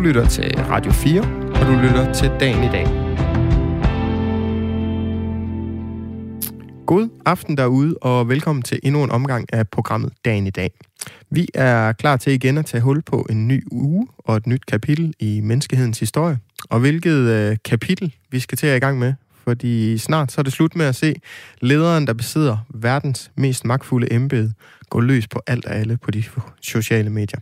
Du lytter til Radio 4, og du lytter til Dagen i dag. God aften derude, og velkommen til endnu en omgang af programmet Dagen i dag. Vi er klar til igen at tage hul på en ny uge og et nyt kapitel i menneskehedens historie. Og hvilket øh, kapitel vi skal til at i gang med, fordi snart så er det slut med at se lederen, der besidder verdens mest magtfulde embede, gå løs på alt og alle på de sociale medier.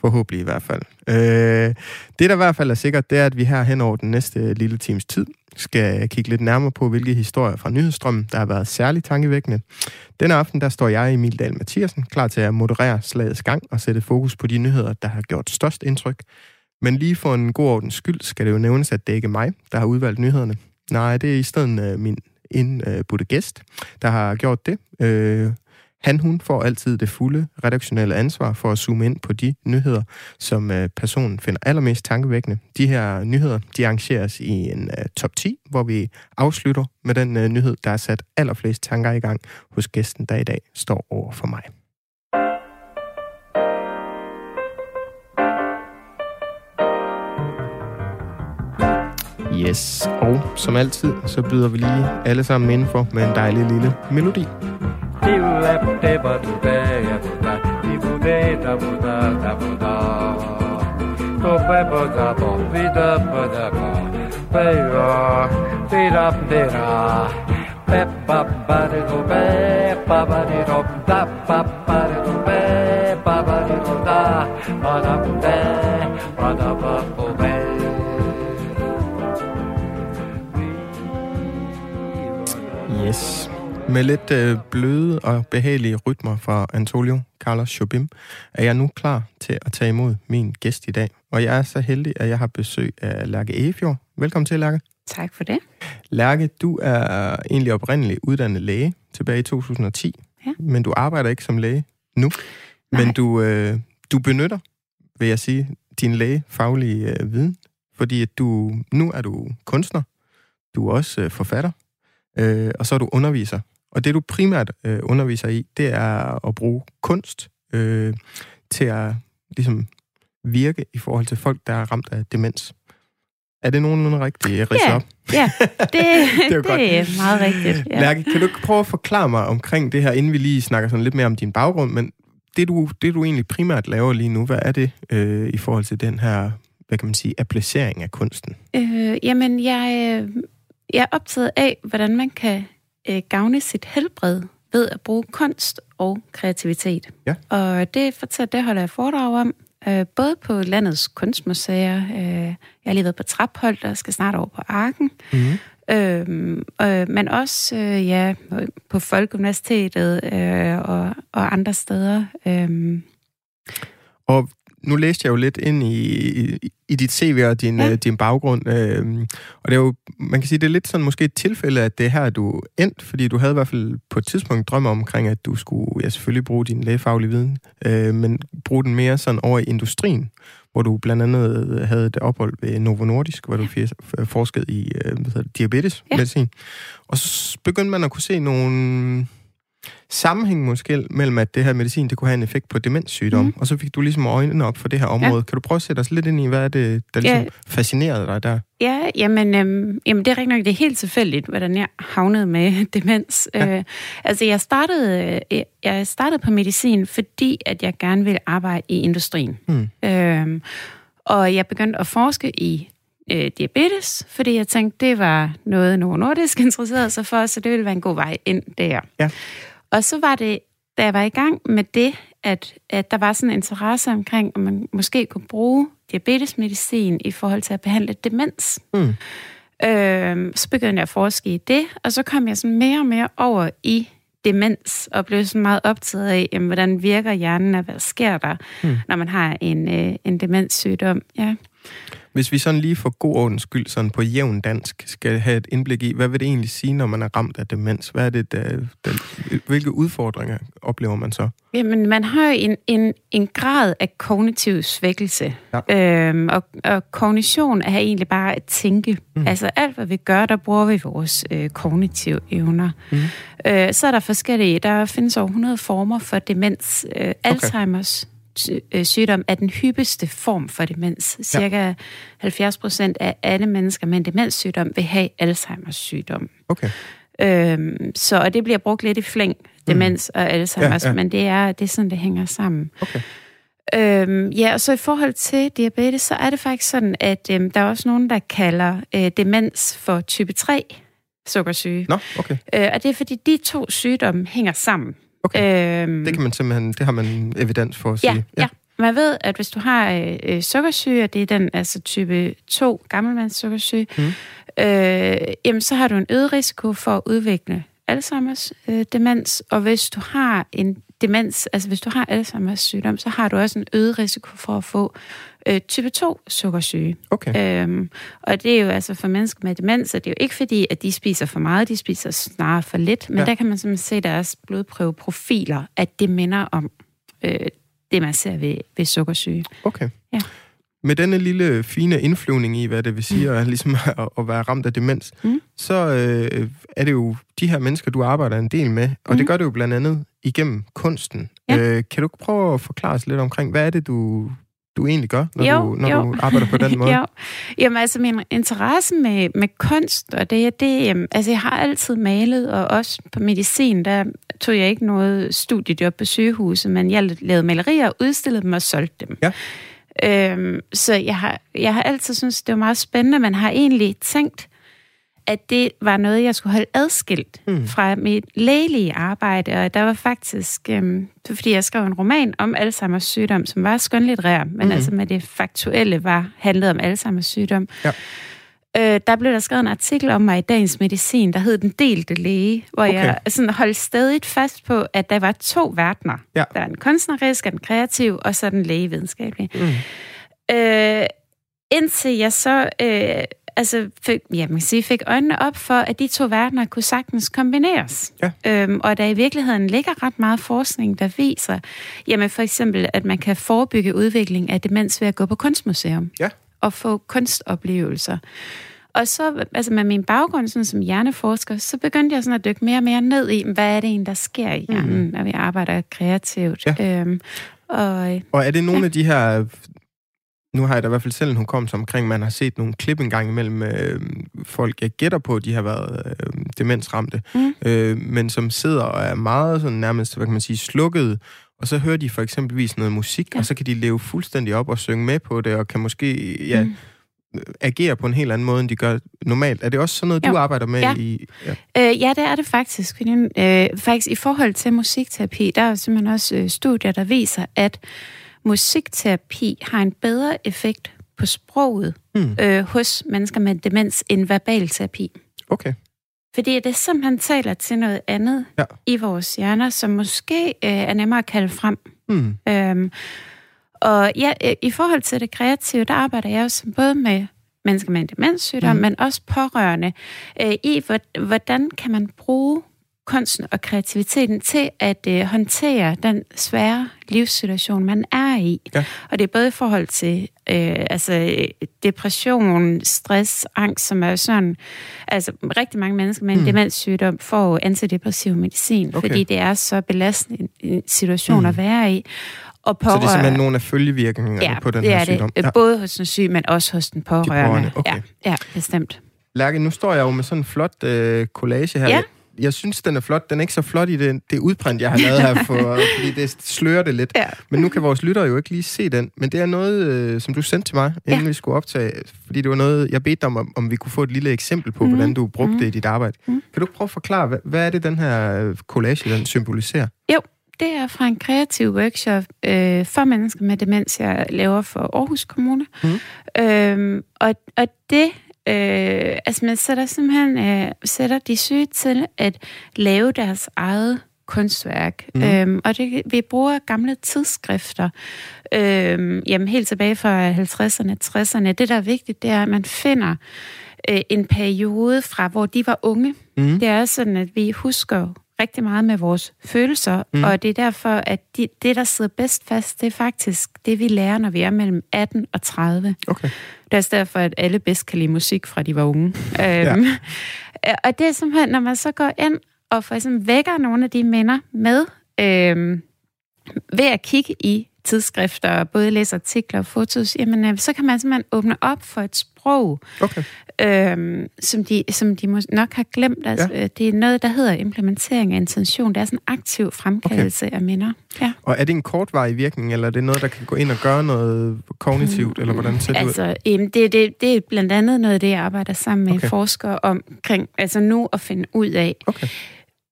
Forhåbentlig i hvert fald. Øh, det, der i hvert fald er sikkert, det er, at vi her hen over den næste lille times tid skal kigge lidt nærmere på, hvilke historier fra nyhedsstrømmen, der har været særligt tankevækkende. Denne aften, der står jeg, Emil Dahl Mathiasen, klar til at moderere slagets gang og sætte fokus på de nyheder, der har gjort størst indtryk. Men lige for en god ordens skyld skal det jo nævnes, at det ikke er mig, der har udvalgt nyhederne. Nej, det er i stedet øh, min indbudte gæst, der har gjort det. Øh, han, hun får altid det fulde redaktionelle ansvar for at zoome ind på de nyheder, som øh, personen finder allermest tankevækkende. De her nyheder, de arrangeres i en øh, top 10, hvor vi afslutter med den øh, nyhed, der har sat allerflest tanker i gang hos gæsten, der i dag står over for mig. Yes, og som altid, så byder vi lige alle sammen indenfor med en dejlig lille melodi. Tibule puteba tube ya buta, tibule da buta da buta. Tobe buta bo, vida buta bo, peiro, vida pira. Peppa bari tobe, papa di rob da Med lidt øh, bløde og behagelige rytmer fra Antonio Carlos Jobim, er jeg nu klar til at tage imod min gæst i dag. Og jeg er så heldig, at jeg har besøg af Lærke Efjord. Velkommen til, Lærke. Tak for det. Lærke, du er egentlig oprindeligt uddannet læge tilbage i 2010, Ja. men du arbejder ikke som læge nu. Men Nej. du, øh, du benytter, vil jeg sige, din lægefaglige øh, viden, fordi at du, nu er du kunstner, du er også øh, forfatter, øh, og så er du underviser. Og det, du primært øh, underviser i, det er at bruge kunst øh, til at ligesom virke i forhold til folk, der er ramt af demens. Er det nogenlunde rigtigt ridset Ja. op? Ja, det, det, er jo det godt. er meget rigtigt. Ja. Lærke, kan du ikke prøve at forklare mig omkring det her, inden vi lige snakker sådan lidt mere om din baggrund, men det du, det du egentlig primært laver lige nu, hvad er det øh, i forhold til den her, hvad kan man sige, applicering af kunsten? Øh, jamen, jeg, øh, jeg er optaget af, hvordan man kan øh, gavne sit helbred ved at bruge kunst og kreativitet. Ja. Og det, fortæller, det holder jeg foredrag om, øh, både på landets kunstmuseer. Øh, jeg har lige været på Trapholdt, og skal snart over på Arken. Mm-hmm. Øhm, øh, men også øh, ja, på Folkeuniversitetet øh, og, og andre steder. Øhm, Og nu læste jeg jo lidt ind i, i, i dit CV og din, Ja. øh, din baggrund, øh, og det er jo, man kan sige, det er lidt sådan måske et tilfælde, at det er her, du endt, fordi du havde i hvert fald på et tidspunkt drømme omkring, at du skulle, ja selvfølgelig bruge din lægefaglige viden, øh, men bruge den mere sådan over i industrien, hvor du blandt andet havde et ophold ved Novo Nordisk, hvor du fir- forskede i øh, hvad hedder det, diabetes Ja. medicin. Og så begyndte man at kunne se nogle sammenhæng måske mellem, at det her medicin, det kunne have en effekt på demenssygdom, mm. og så fik du ligesom øjnene op for det her område. Ja. Kan du prøve at sætte os lidt ind i, hvad er det, der ligesom Ja. fascinerede dig der? Ja, jamen, øhm, jamen det er rigtig nok, det er helt tilfældigt, hvordan jeg havnede med demens. Ja. Øh, altså jeg startede, øh, jeg startede på medicin, fordi at jeg gerne ville arbejde i industrien. Hmm. Øhm, og jeg begyndte at forske i øh, diabetes, fordi jeg tænkte, det var noget, Novo Nordisk interesserede sig for, så det ville være en god vej ind der. Ja. Og så var det, da jeg var i gang med det, at, at der var sådan en interesse omkring, at man måske kunne bruge diabetesmedicin i forhold til at behandle demens. Hmm. Øhm, så begyndte jeg at forske i det, og så kom jeg sådan mere og mere over i demens, og blev sådan meget optaget af, jamen, hvordan virker hjernen, og hvad sker der, Hmm. når man har en, øh, en demenssygdom. Ja. Hvis vi sådan lige for god ordens skyld, sådan på jævn dansk, skal have et indblik i, hvad vil det egentlig sige, når man er ramt af demens? Hvad er det, der, der, hvilke udfordringer oplever man så? Jamen, man har jo en, en, en grad af kognitiv svækkelse. Ja. Øhm, og, og kognition er egentlig bare at tænke. Mm. Altså alt, hvad vi gør, der bruger vi vores øh, kognitive evner. Mm. Øh, så er der forskellige, der findes over 100 former for demens. Øh, Alzheimers sygdom er den hyppigste form for demens. Cirka ja. 70 procent af alle mennesker med en demenssygdom vil have Alzheimers sygdom. Okay. Øhm, så og det bliver brugt lidt i flæng, demens mm. og Alzheimer's, ja, ja. men det er, det er sådan, det hænger sammen. Okay. Øhm, ja, og så i forhold til diabetes, så er det faktisk sådan, at øhm, der er også nogen, der kalder øh, demens for type 3 sukkersyge. Nå, okay. Øh, og det er fordi, de to sygdomme hænger sammen. Okay. Øhm, det kan man simpelthen, det har man evidens for at ja, sige. Ja, ja. Man ved, at hvis du har øh, øh sukkersyge, og det er den altså type 2 gammelmands sukkersyge, mm. øh, jamen så har du en øget risiko for at udvikle Alzheimer's øh, demens, og hvis du har en demens, altså hvis du har Alzheimer's sygdom, så har du også en øget risiko for at få øh, type 2 sukkersyge. Okay. Øhm, og det er jo altså for mennesker med demens, og det er jo ikke fordi, at de spiser for meget, de spiser snarere for lidt, men ja. der kan man simpelthen se deres blodprøveprofiler, at det minder om øh, det, man ser ved, ved sukkersyge. Okay. Ja. Med denne lille fine indflyvning i, hvad det vil sige mm. at, ligesom at, at være ramt af demens, mm. så øh, er det jo de her mennesker, du arbejder en del med, og mm. det gør det jo blandt andet igennem kunsten. Ja. Øh, kan du prøve at forklare os lidt omkring, hvad er det, du, du egentlig gør, når, jo, du, når jo. du arbejder på den måde? jo. Jamen altså, min interesse med, med kunst, og det, det altså jeg har altid malet, og også på medicin, der tog jeg ikke noget studiejob på sygehuset, men jeg lavede malerier, udstillede dem og solgte dem. Ja. Øhm, så jeg har, jeg har altid synes det var meget spændende. Man har egentlig tænkt, at det var noget, jeg skulle holde adskilt mm. fra mit lægelige arbejde. Og der var faktisk, øhm, fordi jeg skrev en roman om Alzheimer's sygdom, som var skønlitterær, men mm. altså med det faktuelle var handlet om Alzheimer's sygdom. Ja. Øh, der blev der skrevet en artikel om mig i Dagens Medicin, der hed Den delte læge, hvor okay. jeg sådan holdt stadig fast på, at der var to verdener. Ja. Der er den kunstneriske, den kreative, og så den lægevidenskabelige. Mm. Øh, indtil jeg så øh, altså fik, ja, man kan sige, fik øjnene op for, at de to verdener kunne sagtens kombineres. Ja. Øhm, og der i virkeligheden ligger ret meget forskning, der viser, jamen for eksempel, at man kan forebygge udvikling af demens ved at gå på kunstmuseum. Ja. Og få kunstoplevelser. Og så, altså med min baggrund sådan som hjerneforsker, så begyndte jeg sådan at dykke mere og mere ned i, hvad er det egentlig, der sker i hjernen, mm. når vi arbejder kreativt. Ja. Øhm, og, og er det nogle ja. af de her nu har jeg da i hvert fald selv en hukommelse omkring, man har set nogle klip engang imellem øh, folk, jeg gætter på, de har været øh, demensramte, mm. øh, men som sidder og er meget sådan nærmest, hvad kan man sige, slukket, og så hører de for eksempelvis noget musik, ja. og så kan de leve fuldstændig op og synge med på det, og kan måske, ja, mm agere på en helt anden måde, end de gør normalt. Er det også sådan noget, jo. du arbejder med ja. i... Ja. Øh, ja, det er det faktisk. Øh, faktisk i forhold til musikterapi, der er simpelthen også øh, studier, der viser, at musikterapi har en bedre effekt på sproget mm. øh, hos mennesker med demens end verbalterapi. Okay. Fordi det simpelthen taler til noget andet ja. i vores hjerner, som måske øh, er nemmere at kalde frem. Mm. Øhm, og ja, øh, i forhold til det kreative, der arbejder jeg også både med mennesker med en demenssygdom, mm. men også pårørende, øh, i hvordan kan man bruge kunsten og kreativiteten til at øh, håndtere den svære livssituation, man er i. Ja. Og det er både i forhold til øh, altså, depression, stress, angst, som er sådan... Altså, rigtig mange mennesker med en mm. demenssygdom får antidepressiv medicin, okay. fordi det er så belastende en situation mm. at være i. Og pårørende, så det er simpelthen nogle af følgevirkningerne ja, på den det her er sygdom? Det. Ja. Både hos den syge, men også hos den pårørende. De pårørende. Okay. Ja, ja, bestemt. Lærke, nu står jeg jo med sådan en flot øh, collage her. Ja jeg synes, den er flot. Den er ikke så flot i det, det udprint, jeg har lavet her, for, fordi det slører det lidt. Ja. Men nu kan vores lyttere jo ikke lige se den. Men det er noget, øh, som du sendte til mig, inden ja. vi skulle optage. Fordi det var noget, jeg bedte dig om, om vi kunne få et lille eksempel på, mm. hvordan du brugte mm. det i dit arbejde. Mm. Kan du prøve at forklare, hvad, hvad er det, den her collage, den symboliserer? Jo, det er fra en kreativ workshop øh, for mennesker med demens, jeg laver for Aarhus Kommune. Mm. Øhm, og, og det Øh, altså man sætter simpelthen øh, sætter de syge til at lave deres eget kunstværk. Mm. Øhm, og det, vi bruger gamle tidsskrifter, øhm, jamen helt tilbage fra 50'erne, 60'erne. Det, der er vigtigt, det er, at man finder øh, en periode fra, hvor de var unge. Mm. Det er sådan, at vi husker rigtig meget med vores følelser, mm. og det er derfor, at de, det, der sidder bedst fast, det er faktisk det, vi lærer, når vi er mellem 18 og 30. Okay. Det er også derfor, at alle bedst kan lide musik, fra de var unge. ja. øhm, og det er simpelthen, når man så går ind og for eksempel vækker nogle af de minder med, øhm, ved at kigge i tidsskrifter, både læser artikler og fotos, jamen, øh, så kan man simpelthen åbne op for et sprog, Okay. øhm, som, de, som de må nok har glemt. Altså, ja. Det er noget, der hedder implementering af intention. Det er sådan en aktiv fremkaldelse okay. af minder. Ja. Og er det en kortvarig virkning, eller er det noget, der kan gå ind og gøre noget kognitivt, eller hvordan ser det ud? Altså, øhm, det, det, det er blandt andet noget af det, jeg arbejder sammen med Okay. forskere omkring, altså nu at finde ud af. Okay.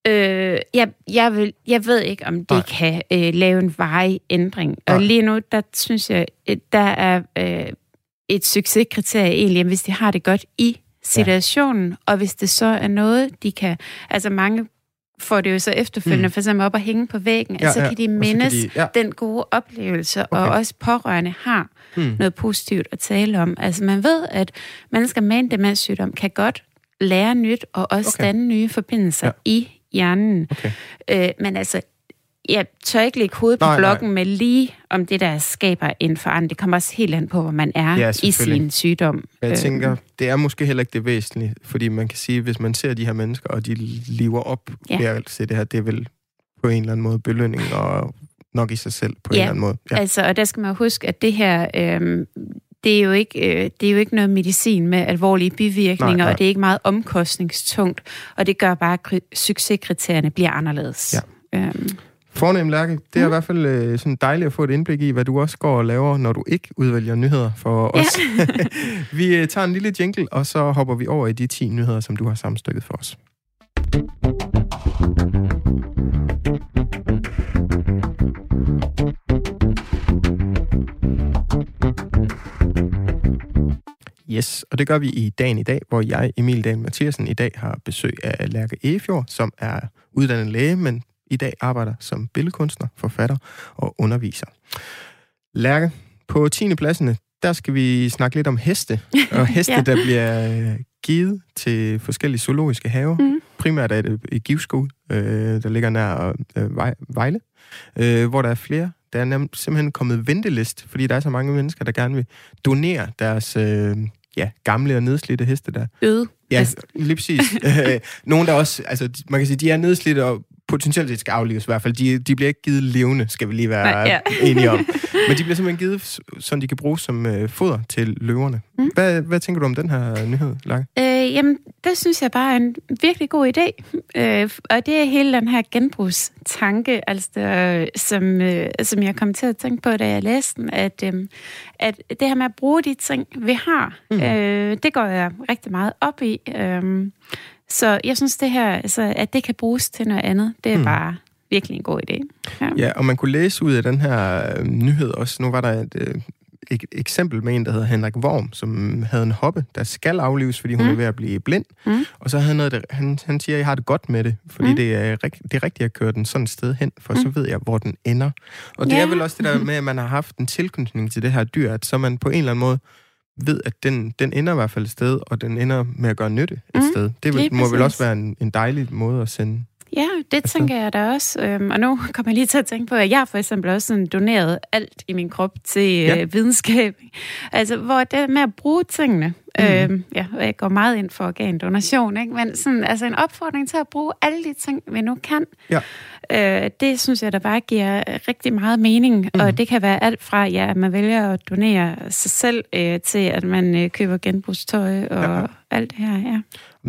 Øh, jeg, jeg, vil, jeg ved ikke, om det Nej. kan øh, lave en varig ændring. Og Nej. lige nu, der synes jeg, øh, der er øh, et succeskriterie egentlig, hvis de har det godt i situationen, ja. og hvis det så er noget, de kan... Altså mange får det jo så efterfølgende, mm. for eksempel op og hænge på væggen, ja, så kan de og mindes de- ja. den gode oplevelse, okay. og også pårørende har Hmm. noget positivt at tale om. Altså man ved, at mennesker med en demenssygdom kan godt lære nyt, og også Okay. danne nye forbindelser ja. i hjernen. Okay. Øh, men altså, jeg tør ikke lægge hovedet på Nej, nej. blokken med lige om det, der skaber en forandring. Det kommer også helt an på, hvor man er Ja, i sin sygdom. Jeg Øh, tænker, det er måske heller ikke det væsentlige, fordi man kan sige, hvis man ser de her mennesker, og de lever op Ja. ved at se det her, det er vel på en eller anden måde belønning, og nok i sig selv på en Ja, eller anden måde. Ja. Altså, og der skal man huske, at det her, øh, det er jo ikke, øh, det er jo ikke noget medicin med alvorlige bivirkninger, Nej, nej. og det er ikke meget omkostningstungt, og det gør bare, at kri- succeskriterierne bliver anderledes. Ja. Øhm, Fornem Lærke, det er Mm. i hvert fald øh, sådan dejligt at få et indblik i, hvad du også går og laver, når du ikke udvælger nyheder for os. vi øh, tager en lille jingle, og så hopper vi over i de 10 nyheder, som du har sammenstykket for os. Yes, og det gør vi i dagen i dag, hvor jeg, Emil Dahl Mathiasen, i dag har besøg af Lærke Efjord, som er uddannet læge, men i dag arbejder som billedkunstner, forfatter og underviser. Lærke, på 10. pladserne, der skal vi snakke lidt om heste, og heste, ja. Der bliver øh, givet til forskellige zoologiske haver. Mhm. Primært er det i Givskov, øh, der ligger nær øh, Vej- Vejle, øh, hvor der er flere. Der er nem- simpelthen kommet ventelist, fordi der er så mange mennesker, der gerne vil donere deres øh, ja, gamle og nedslidte heste der. øde. Ja, Altså- lige præcis. Øh, Nogle der også, altså man kan sige, de er nedslidte og potentielt set skal aflives i hvert fald. De, de bliver ikke givet levende, skal vi lige være Nej, ja. enige om. Men de bliver simpelthen givet, så de kan bruges som øh, foder til løverne. Mm. Hvad, hvad tænker du om den her nyhed, Lange? Øh, jamen, det synes jeg bare er en virkelig god idé. Øh, og det er hele den her genbrugstanke, altså, som, øh, som jeg kom til at tænke på, da jeg læste den, at, øh, at det her med at bruge de ting, vi har, mm. øh, det går jeg rigtig meget op i. Øh, så jeg synes, det her, altså, at det kan bruges til noget andet, det er mm. bare virkelig en god idé. Ja. Ja, og man kunne læse ud af den her øh, nyhed også. Nu var der et, øh, et eksempel med en, der hedder Henrik Worm, som havde en hoppe, der skal aflives, fordi hun mm. Er ved at blive blind. Mm. Og så havde han noget, der, han, han siger, at jeg har det godt med det, fordi mm. Det, er, det er rigtigt at køre den sådan et sted hen, for mm. så Mm. ved jeg, hvor den ender. Og det Ja. er vel også det der med, at man har haft en tilknytning til det her dyr, at så man på en eller anden måde ved, at den, den ender i hvert fald et sted, og den ender med at gøre nytte et Mm. sted. Det vil, må vel præcis. også være en, en dejlig måde at sende. Ja, det tænker jeg da også. Øhm, og nu kommer jeg lige til at tænke på, at jeg for eksempel også sådan doneret alt i min krop til Ja. øh, videnskab. Altså, hvor det med at bruge tingene, Mhm. øhm, ja, og jeg går meget ind for organdonation, ikke? men sådan, altså en opfordring til at bruge alle de ting, vi nu kan, Ja. Øh, det synes jeg, der bare giver rigtig meget mening. Mhm. Mm. Og det kan være alt fra, ja, at man vælger at donere sig selv, øh, til at man øh, køber genbrugstøj og Ja. alt det her, ja.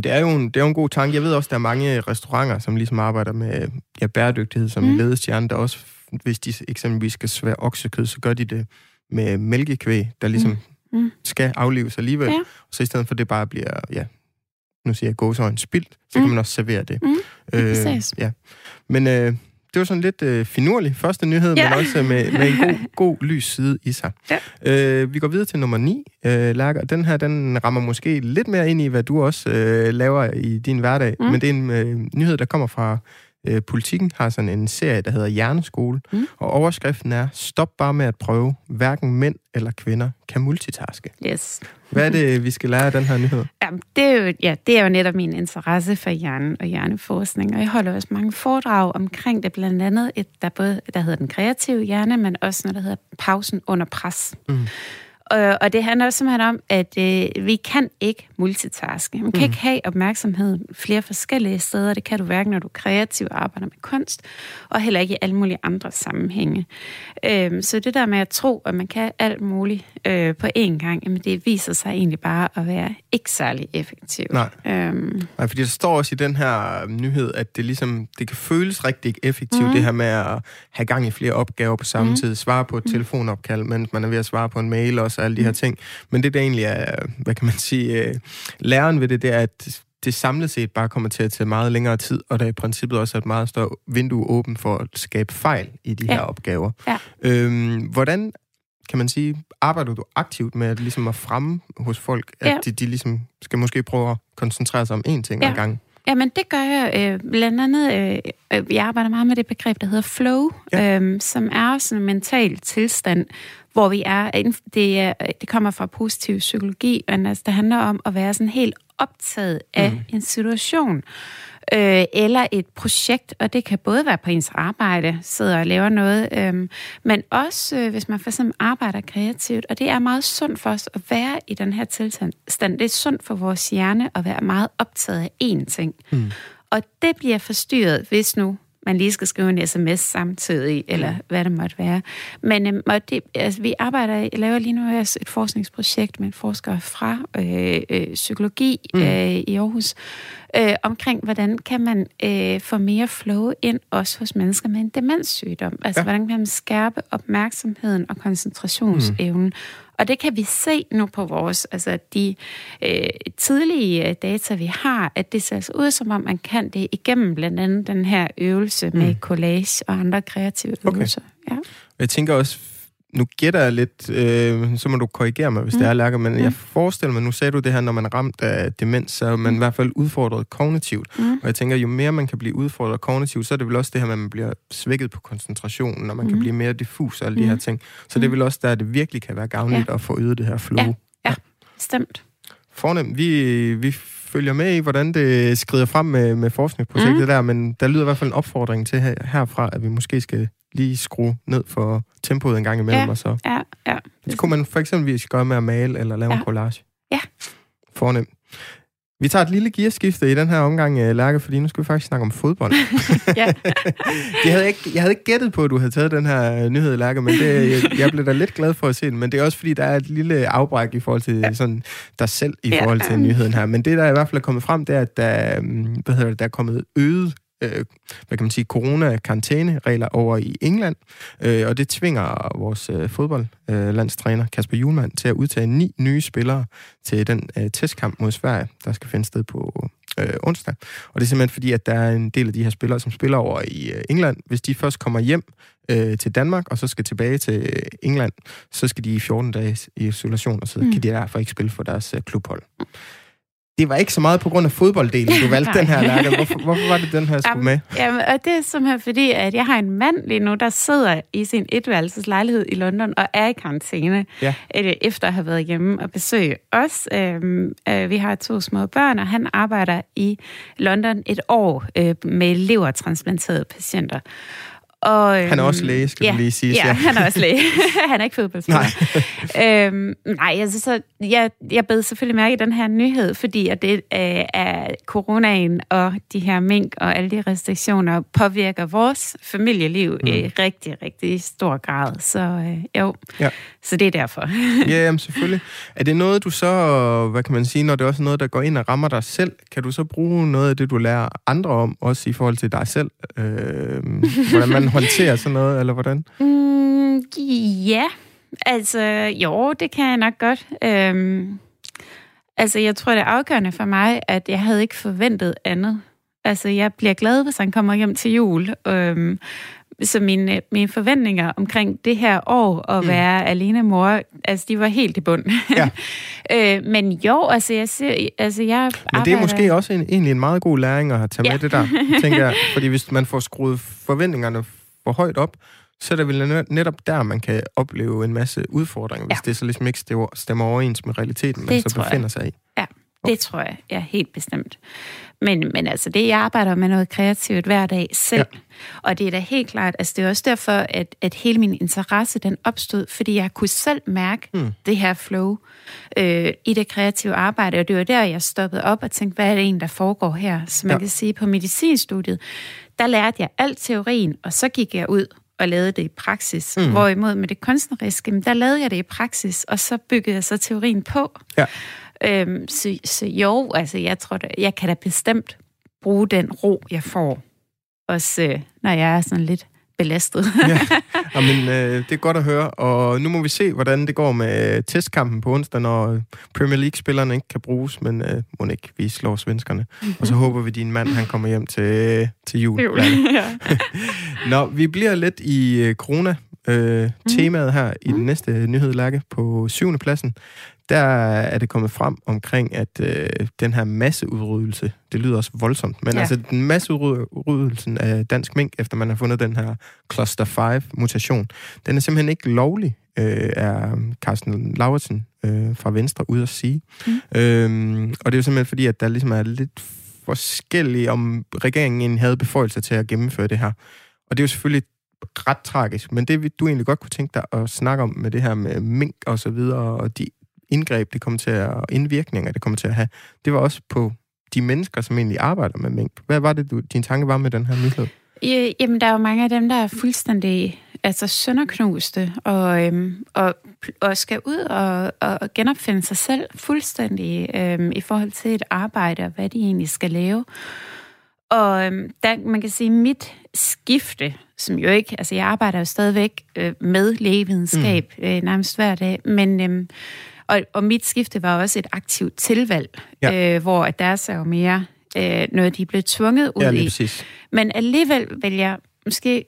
Det er, jo en, det er jo en god tanke. Jeg ved også, der er mange restauranter, som ligesom arbejder med ja, bæredygtighed som mm. Ledestjerne, der også, hvis de eksempelvis skal svære oksekød, så gør de det med mælkekvæg, der ligesom mm. Mm. skal aflives alligevel. Ja. Så i stedet for, det bare bliver, ja, nu siger jeg gåsøjne, spildt, så mm. Kan man også servere det. Mm. præcis. ja. Men øh, det var sådan lidt øh, finurlig første nyhed, ja. Men også med, med en god, god lys side i sig. Ja. Øh, vi går videre til nummer 9, øh, Lærker. Den her, den rammer måske lidt mere ind i, hvad du også øh, laver i din hverdag. Mm. Men det er en øh, nyhed, der kommer fra øh, Politikken, har sådan en serie, der hedder Hjerneskole. Mm. Og overskriften er, stop bare med at prøve. Hverken mænd eller kvinder kan multitaske. Yes. Hvad er det, vi skal lære af den her nyhed? Jamen, det er, jo, ja, det er jo netop min interesse for hjernen og hjerneforskning, og jeg holder også mange foredrag omkring det, blandt andet et, der både der hedder den kreative hjerne, men også noget, der hedder pausen under pres. Mm. Og, og det handler også simpelthen om, at øh, vi kan ikke multitaske. Man kan mm. ikke have opmærksomhed flere forskellige steder. Det kan du hverken, når du er kreativ og arbejder med kunst, og heller ikke i alle mulige andre sammenhænge. Øh, så det der med at tro, at man kan alt muligt øh, på én gang, jamen det viser sig egentlig bare at være ikke særlig effektivt. Nej. Øhm. Nej, fordi der står også i den her nyhed, at det ligesom, det kan føles rigtig effektivt, mm. det her med at have gang i flere opgaver på samme mm. tid, svare på et mm. telefonopkald, mens man er ved at svare på en mail også, og alle de her mm. ting. Men det der egentlig er, hvad kan man sige, øh, læren ved det, det er, at det samlet set bare kommer til at tage meget længere tid, og der i princippet også er et meget større vindue åbent for at skabe fejl i de ja. her opgaver. Ja. Øhm, hvordan kan man sige, arbejder du aktivt med at, ligesom at fremme hos folk, at ja. de, de ligesom skal måske prøve at koncentrere sig om én ting ja. ad gang? Jamen, det gør jeg øh, blandt andet. Øh, øh, jeg arbejder meget med det begreb, der hedder flow, ja. øh, som er sådan en mental tilstand, hvor vi er. Det, er, det kommer fra positiv psykologi, men altså, det handler om at være sådan helt optaget af mm. en situation øh, eller et projekt, og det kan både være på ens arbejde, sidder og laver noget, øh, men også øh, hvis man for eksempel arbejder kreativt, og det er meget sundt for os at være i den her tilstand. Det er sundt for vores hjerne at være meget optaget af én ting. Mm. Og det bliver forstyrret, hvis nu man lige skal skrive en sms samtidig, eller mm. hvad det måtte være. Men øhm, og det, altså, vi arbejder, laver lige nu et forskningsprojekt med en forsker fra øh, øh, psykologi mm. øh, i Aarhus, øh, omkring, hvordan kan man øh, få mere flow ind også hos mennesker med en demenssygdom. Altså, ja. hvordan kan man skærpe opmærksomheden og koncentrationsevnen. Mm. Og det kan vi se nu på vores, altså de øh, tidlige data, vi har, at det ser ud som om, man kan det igennem blandt andet den her øvelse mm. med collage og andre kreative okay. øvelser. Ja. Jeg tænker også, nu gætter jeg lidt, øh, så må du korrigere mig, hvis mm. det er, Lærker, men mm. jeg forestiller mig, nu sagde du det her, når man er ramt af demens, så er man mm. i hvert fald udfordret kognitivt. Mm. Og jeg tænker, jo mere man kan blive udfordret kognitivt, så er det vel også det her at man bliver svækket på koncentrationen, og man mm. kan blive mere diffus og alle mm. de her mm. ting. Så det er mm. vel også der, det virkelig kan være gavnligt ja. at få øget det her flow. Ja, ja. ja. stemt. Fornemt. Vi, vi følger med i, hvordan det skrider frem med, med forskningsprojektet mm. der, men der lyder i hvert fald en opfordring til her, herfra, at vi måske skal lige skrue ned for tempoet en gang imellem. Ja, og så. ja, ja. Det kunne man for eksempel gøre med at male eller lave ja. en collage. Ja. Fornemt. Vi tager et lille gearskifte i den her omgang, øh, Lærke, fordi nu skal vi faktisk snakke om fodbold. ja. jeg, havde ikke, jeg havde ikke gættet på, at du havde taget den her øh, nyhed, Lærke, men det, jeg, jeg blev da lidt glad for at se den. Men det er også, fordi der er et lille afbræk i forhold til sådan, dig selv i forhold til nyheden her. Men det, der i hvert fald er kommet frem, det er, at der, hvad hedder det, der er kommet øget øh, hvad kan man sige, corona-karantæneregler over i England, øh, og det tvinger vores øh, fodboldlandstræner øh, Kasper Julemand til at udtage ni nye spillere til den øh, testkamp mod Sverige, der skal finde sted på øh, onsdag. Og det er simpelthen fordi, at der er en del af de her spillere, som spiller over i øh, England. Hvis de først kommer hjem øh, til Danmark, og så skal tilbage til England, så skal de i 14 dage i isolation, og så mm. kan de derfor ikke spille for deres øh, klubhold det var ikke så meget på grund af fodbolddelen, du valgte den her, Lærke. Hvorfor, hvorfor var det den her, skulle med? Jamen, og det er simpelthen fordi, at jeg har en mand lige nu, der sidder i sin etværelseslejlighed i London og er i karantæne, ja. Øh, efter at have været hjemme og besøge os. Øhm, øh, vi har to små børn, og han arbejder i London et år øh, med levertransplanterede patienter. Og, han er også øhm, læge, skal ja, lige sige. Ja, han er også læge. han er ikke fodboldspiller. Nej. øhm, nej, altså, så jeg, jeg bed selvfølgelig mærke i den her nyhed, fordi at det øh, er coronaen og de her mink og alle de restriktioner påvirker vores familieliv mm. i rigtig, rigtig stor grad. Så øh, jo, ja. så det er derfor. ja, jamen, selvfølgelig. Er det noget, du så, hvad kan man sige, når det er også noget, der går ind og rammer dig selv, kan du så bruge noget af det, du lærer andre om, også i forhold til dig selv? Øh, hvordan man håndtere sådan noget, eller hvordan? Mm, ja, altså jo, det kan jeg nok godt. Øhm, altså jeg tror, det er afgørende for mig, at jeg havde ikke forventet andet. Altså jeg bliver glad, hvis han kommer hjem til jul. Øhm, så mine, mine forventninger omkring det her år at mm. være alene mor, altså de var helt i bund. Ja. øh, men jo, altså jeg, ser, altså jeg Men det er måske også en, egentlig en meget god læring at have taget ja. med det der, tænker jeg. Fordi hvis man får skruet forventningerne for højt op, så er det vel netop der, man kan opleve en masse udfordringer, ja. hvis det så ligesom ikke stemmer overens med realiteten, man det så befinder sig i. Ja, Det tror jeg, ja, helt bestemt. Men, men altså, det, jeg arbejder med noget kreativt hver dag selv. Ja. Og det er da helt klart, altså det er også derfor, at, at hele min interesse, den opstod, fordi jeg kunne selv mærke mm. det her flow øh, i det kreative arbejde. Og det var der, jeg stoppede op og tænkte, hvad er det egentlig, der foregår her? Så man ja. kan sige, på medicinstudiet, der lærte jeg alt teorien, og så gik jeg ud og lavede det i praksis. Mm. Hvorimod med det kunstneriske, der lavede jeg det i praksis, og så byggede jeg så teorien på. Ja. Øhm, så, så jo, altså jeg tror, da, jeg kan da bestemt bruge den ro, jeg får. Også øh, når jeg er sådan lidt belastet. ja, Jamen, øh, det er godt at høre, og nu må vi se, hvordan det går med testkampen på onsdag, når Premier League-spillerne ikke kan bruges, men øh, må ikke, vi slår svenskerne. Og så håber vi, at din mand han kommer hjem til, til jul. jul. Ja. Nå, vi bliver lidt i øh, corona øh, temaet her i den næste nyhed, Lærke, på syvende pladsen der er det kommet frem omkring, at øh, den her masseudryddelse, det lyder også voldsomt, men ja. altså den masseudryddelsen af dansk mink, efter man har fundet den her cluster 5-mutation, den er simpelthen ikke lovlig, øh, er Carsten Lauritsen øh, fra Venstre ude at sige. Mm. Øhm, og det er jo simpelthen fordi, at der ligesom er lidt forskellige, om regeringen havde beføjelser til at gennemføre det her. Og det er jo selvfølgelig ret tragisk, men det du egentlig godt kunne tænke dig at snakke om med det her med mink og så videre, og de indgreb, det kommer til at, og indvirkninger, det kommer til at have, det var også på de mennesker, som egentlig arbejder med mink. Hvad var det, du, din tanke var med den her nyhed? Ja, jamen, der er jo mange af dem, der er fuldstændig altså sønderknuste, og, øhm, og, og skal ud og, og genopfinde sig selv fuldstændig øhm, i forhold til et arbejde, og hvad de egentlig skal lave. Og øhm, der, man kan sige, mit skifte, som jo ikke, altså jeg arbejder jo stadigvæk øh, med lægevidenskab mm. øh, nærmest hver dag, men øhm, og, og mit skifte var også et aktivt tilvalg, ja. øh, hvor deres er jo mere øh, noget, de er blevet tvunget ud ja, i. Præcis. Men alligevel vil jeg måske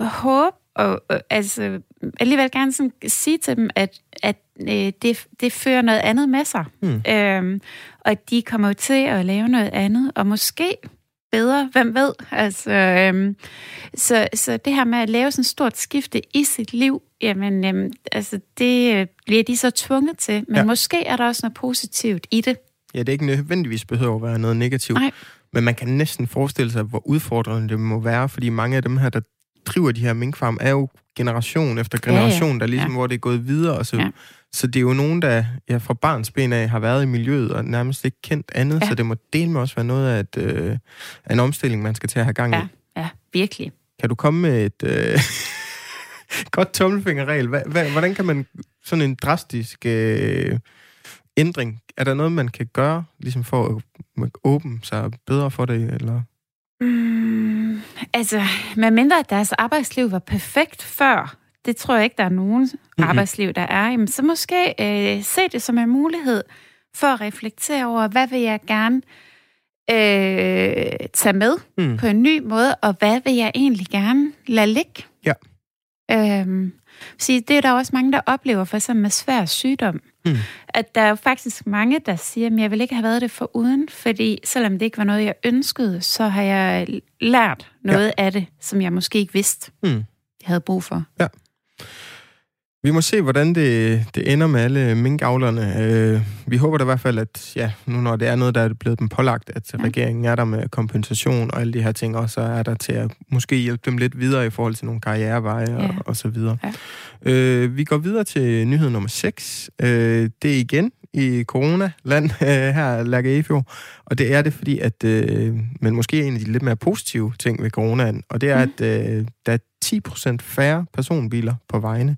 håbe, og, og altså alligevel gerne sådan sige til dem, at, at øh, det, det fører noget andet med sig. Mm. Øhm, og at de kommer til at lave noget andet, og måske bedre, hvem ved? Altså, øhm, så, så det her med at lave sådan et stort skifte i sit liv, jamen, øhm, altså, det øh, bliver de så tvunget til, men ja. måske er der også noget positivt i det. Ja, det er ikke nødvendigvis behøver at være noget negativt, Nej. men man kan næsten forestille sig, hvor udfordrende det må være, fordi mange af dem her, der driver de her minkfarm, er jo generation efter generation, ja, ja. der ligesom, ja. hvor det er gået videre, og så ja. Så det er jo nogen, der ja, fra barns ben af har været i miljøet og nærmest ikke kendt andet, ja. så det må dele med også være noget af, et, øh, en omstilling, man skal til at have gang i. Ja, ja virkelig. Kan du komme med et øh, godt tommelfingerregel? Hvordan kan man sådan en drastisk øh, ændring, er der noget, man kan gøre ligesom for at åbne sig bedre for det, eller... Mm, altså, medmindre at deres arbejdsliv var perfekt før, det tror jeg ikke, der er nogen mm-hmm. arbejdsliv, der er, jamen, så måske øh, se det som en mulighed for at reflektere over, hvad vil jeg gerne øh, tage med mm. på en ny måde, og hvad vil jeg egentlig gerne lade ligge? Ja. Øhm, så det er der også mange, der oplever, for eksempel med svær sygdom. Mm. At der er jo faktisk mange, der siger, at jeg vil ikke have været det for uden, fordi selvom det ikke var noget, jeg ønskede, så har jeg lært noget ja. af det, som jeg måske ikke vidste, mm. jeg havde brug for. Ja. Vi må se, hvordan det, det ender med alle minkavlerne. Øh, vi håber da i hvert fald, at ja, nu når det er noget, der er blevet dem pålagt, at ja. regeringen er der med kompensation og alle de her ting, og så er der til at måske hjælpe dem lidt videre i forhold til nogle karriereveje ja. og, og så videre. Ja. Øh, vi går videre til nyhed nummer 6. Øh, det er igen i corona-land øh, her, Lærke Efjord. Og det er det, fordi at, øh, men måske en af de lidt mere positive ting ved coronaen, og det er, mm. at øh, der er 10% færre personbiler på vejene,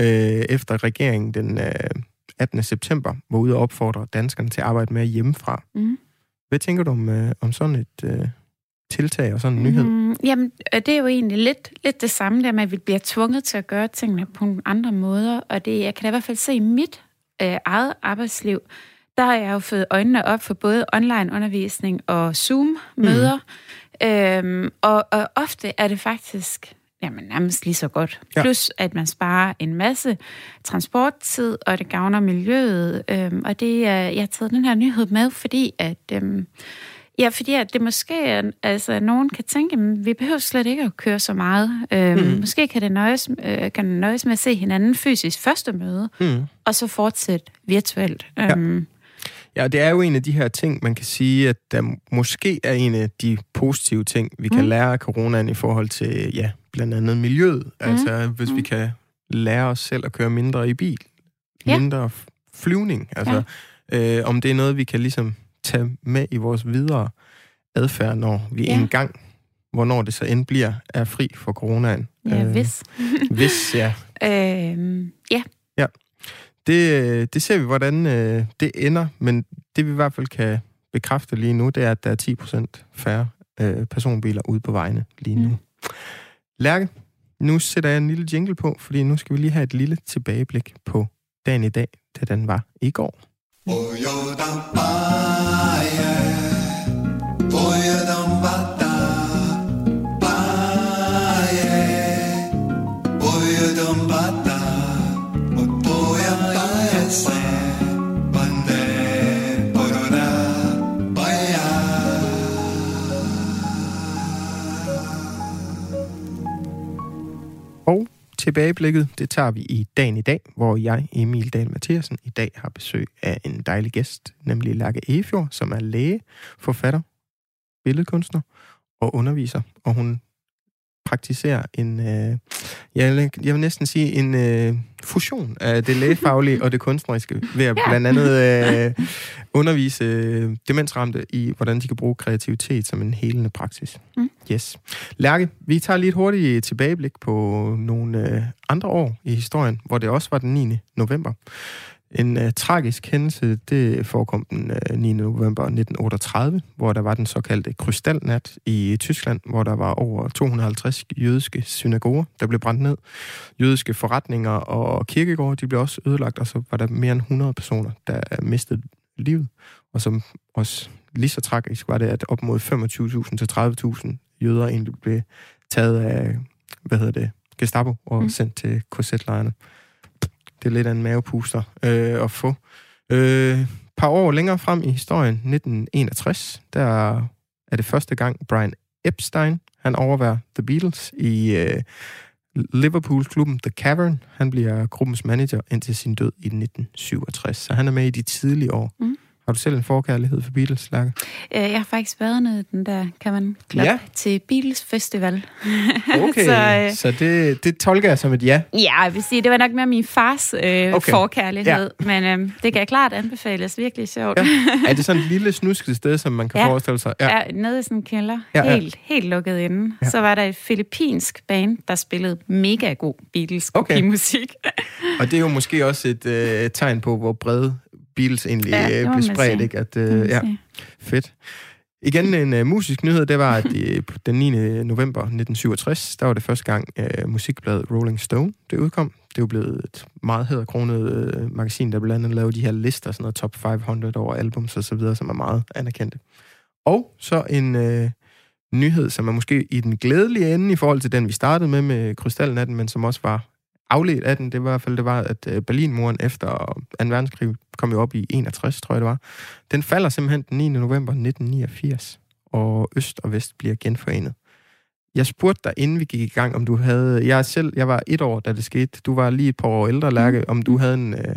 øh, efter regeringen den øh, 18. september var ude og opfordre danskerne til at arbejde mere hjemmefra. Mm. Hvad tænker du om, øh, om sådan et øh, tiltag og sådan en nyhed? Mm, jamen, øh, det er jo egentlig lidt, lidt det samme der med, at vi bliver tvunget til at gøre tingene på nogle andre måder, og det, jeg kan da i hvert fald se i mit øh, eget arbejdsliv, der har jeg jo fået øjnene op for både online-undervisning og Zoom-møder. Mm. Øhm, og, og ofte er det faktisk jamen, nærmest lige så godt. Ja. Plus, at man sparer en masse transporttid, og det gavner miljøet. Øhm, og det, jeg har taget den her nyhed med, fordi at... Øhm, Ja, fordi at det måske, er, altså nogen kan tænke, at vi behøver slet ikke at køre så meget. Øhm, mm. Måske kan det nøjes, øh, kan det nøjes med at se hinanden fysisk første møde, mm. og så fortsætte virtuelt. Ja. Øhm, Ja, det er jo en af de her ting, man kan sige, at der måske er en af de positive ting, vi kan mm. lære af coronaen i forhold til, ja, blandt andet miljøet. Mm. Altså, hvis mm. vi kan lære os selv at køre mindre i bil, ja. mindre flyvning. Altså, ja. øh, om det er noget, vi kan ligesom tage med i vores videre adfærd, når vi ja. engang, hvornår det så end bliver, er fri for coronaen. Ja, øh, hvis. hvis, ja. Øh, ja. Ja. Det, det ser vi, hvordan øh, det ender, men det vi i hvert fald kan bekræfte lige nu, det er, at der er 10% færre øh, personbiler ude på vejene lige nu. Mm. Lærke, nu sætter jeg en lille jingle på, fordi nu skal vi lige have et lille tilbageblik på dagen i dag, da den var i går. Oh, tilbageblikket, det tager vi i dagen i dag, hvor jeg, Emil Dahl Mathiasen, i dag har besøg af en dejlig gæst, nemlig Lærke Efjord, som er læge, forfatter, billedkunstner og underviser. Og hun praktiserer en, øh, jeg, vil, jeg vil næsten sige, en øh, fusion af det lægefaglige og det kunstneriske, ved at blandt andet øh, undervise øh, demensramte i, hvordan de kan bruge kreativitet som en helende praksis. Mm. Yes. Lærke, vi tager lige et hurtigt tilbageblik på nogle øh, andre år i historien, hvor det også var den 9. november. En uh, tragisk hændelse, det forekom den uh, 9. november 1938, hvor der var den såkaldte krystalnat i Tyskland, hvor der var over 250 jødiske synagoger, der blev brændt ned. Jødiske forretninger og kirkegårde, de blev også ødelagt, og så var der mere end 100 personer, der mistede livet. Og som også lige så tragisk var det, at op mod 25.000 til 30.000 jøder egentlig blev taget af, hvad hedder det, Gestapo og mm. sendt til KZ-lejrene. Det er lidt af en mavepuster øh, at få. Øh, par år længere frem i historien, 1961, der er det første gang Brian Epstein, han overværer The Beatles i øh, Liverpool-klubben The Cavern. Han bliver gruppens manager indtil sin død i 1967, så han er med i de tidlige år. Mm. Har du selv en forkærlighed for Beatles, Lærke? Øh, jeg har faktisk været nede den der, kan man Club ja. til Beatles Festival. Okay, så, øh, så det, det tolker jeg som et ja? Ja, jeg vil sige, det var nok mere min fars øh, okay. forkærlighed, ja. men øh, det kan klart anbefales. Virkelig sjovt. Ja. Er det sådan et lille snusket sted, som man kan ja. forestille sig? Ja, ja nede i sådan en kælder. Ja, ja. Helt, helt lukket inde. Ja. Så var der et filippinsk band, der spillede mega god Beatles okay. musik. Og det er jo måske også et øh, tegn på, hvor bred Beatles egentlig ja, øh, blev spredt, ikke? At, uh, ja, fedt. Igen en uh, musisk nyhed, det var, at uh, den 9. november 1967, der var det første gang uh, musikbladet Rolling Stone, det udkom. Det er blevet et meget hedderkronet uh, magasin, der blandt andet lavede de her lister, sådan noget top 500 over albums og så videre, som er meget anerkendte. Og så en uh, nyhed, som er måske i den glædelige ende i forhold til den, vi startede med med Krystalnatten, men som også var afledt af den, det var i hvert fald, det var, at øh, Berlinmuren efter 2. verdenskrig kom jo op i 61, tror jeg det var. Den falder simpelthen den 9. november 1989, og Øst og Vest bliver genforenet. Jeg spurgte dig, inden vi gik i gang, om du havde... Jeg selv, jeg var et år, da det skete. Du var lige et par år ældre, Lærke, mm. om du havde en øh,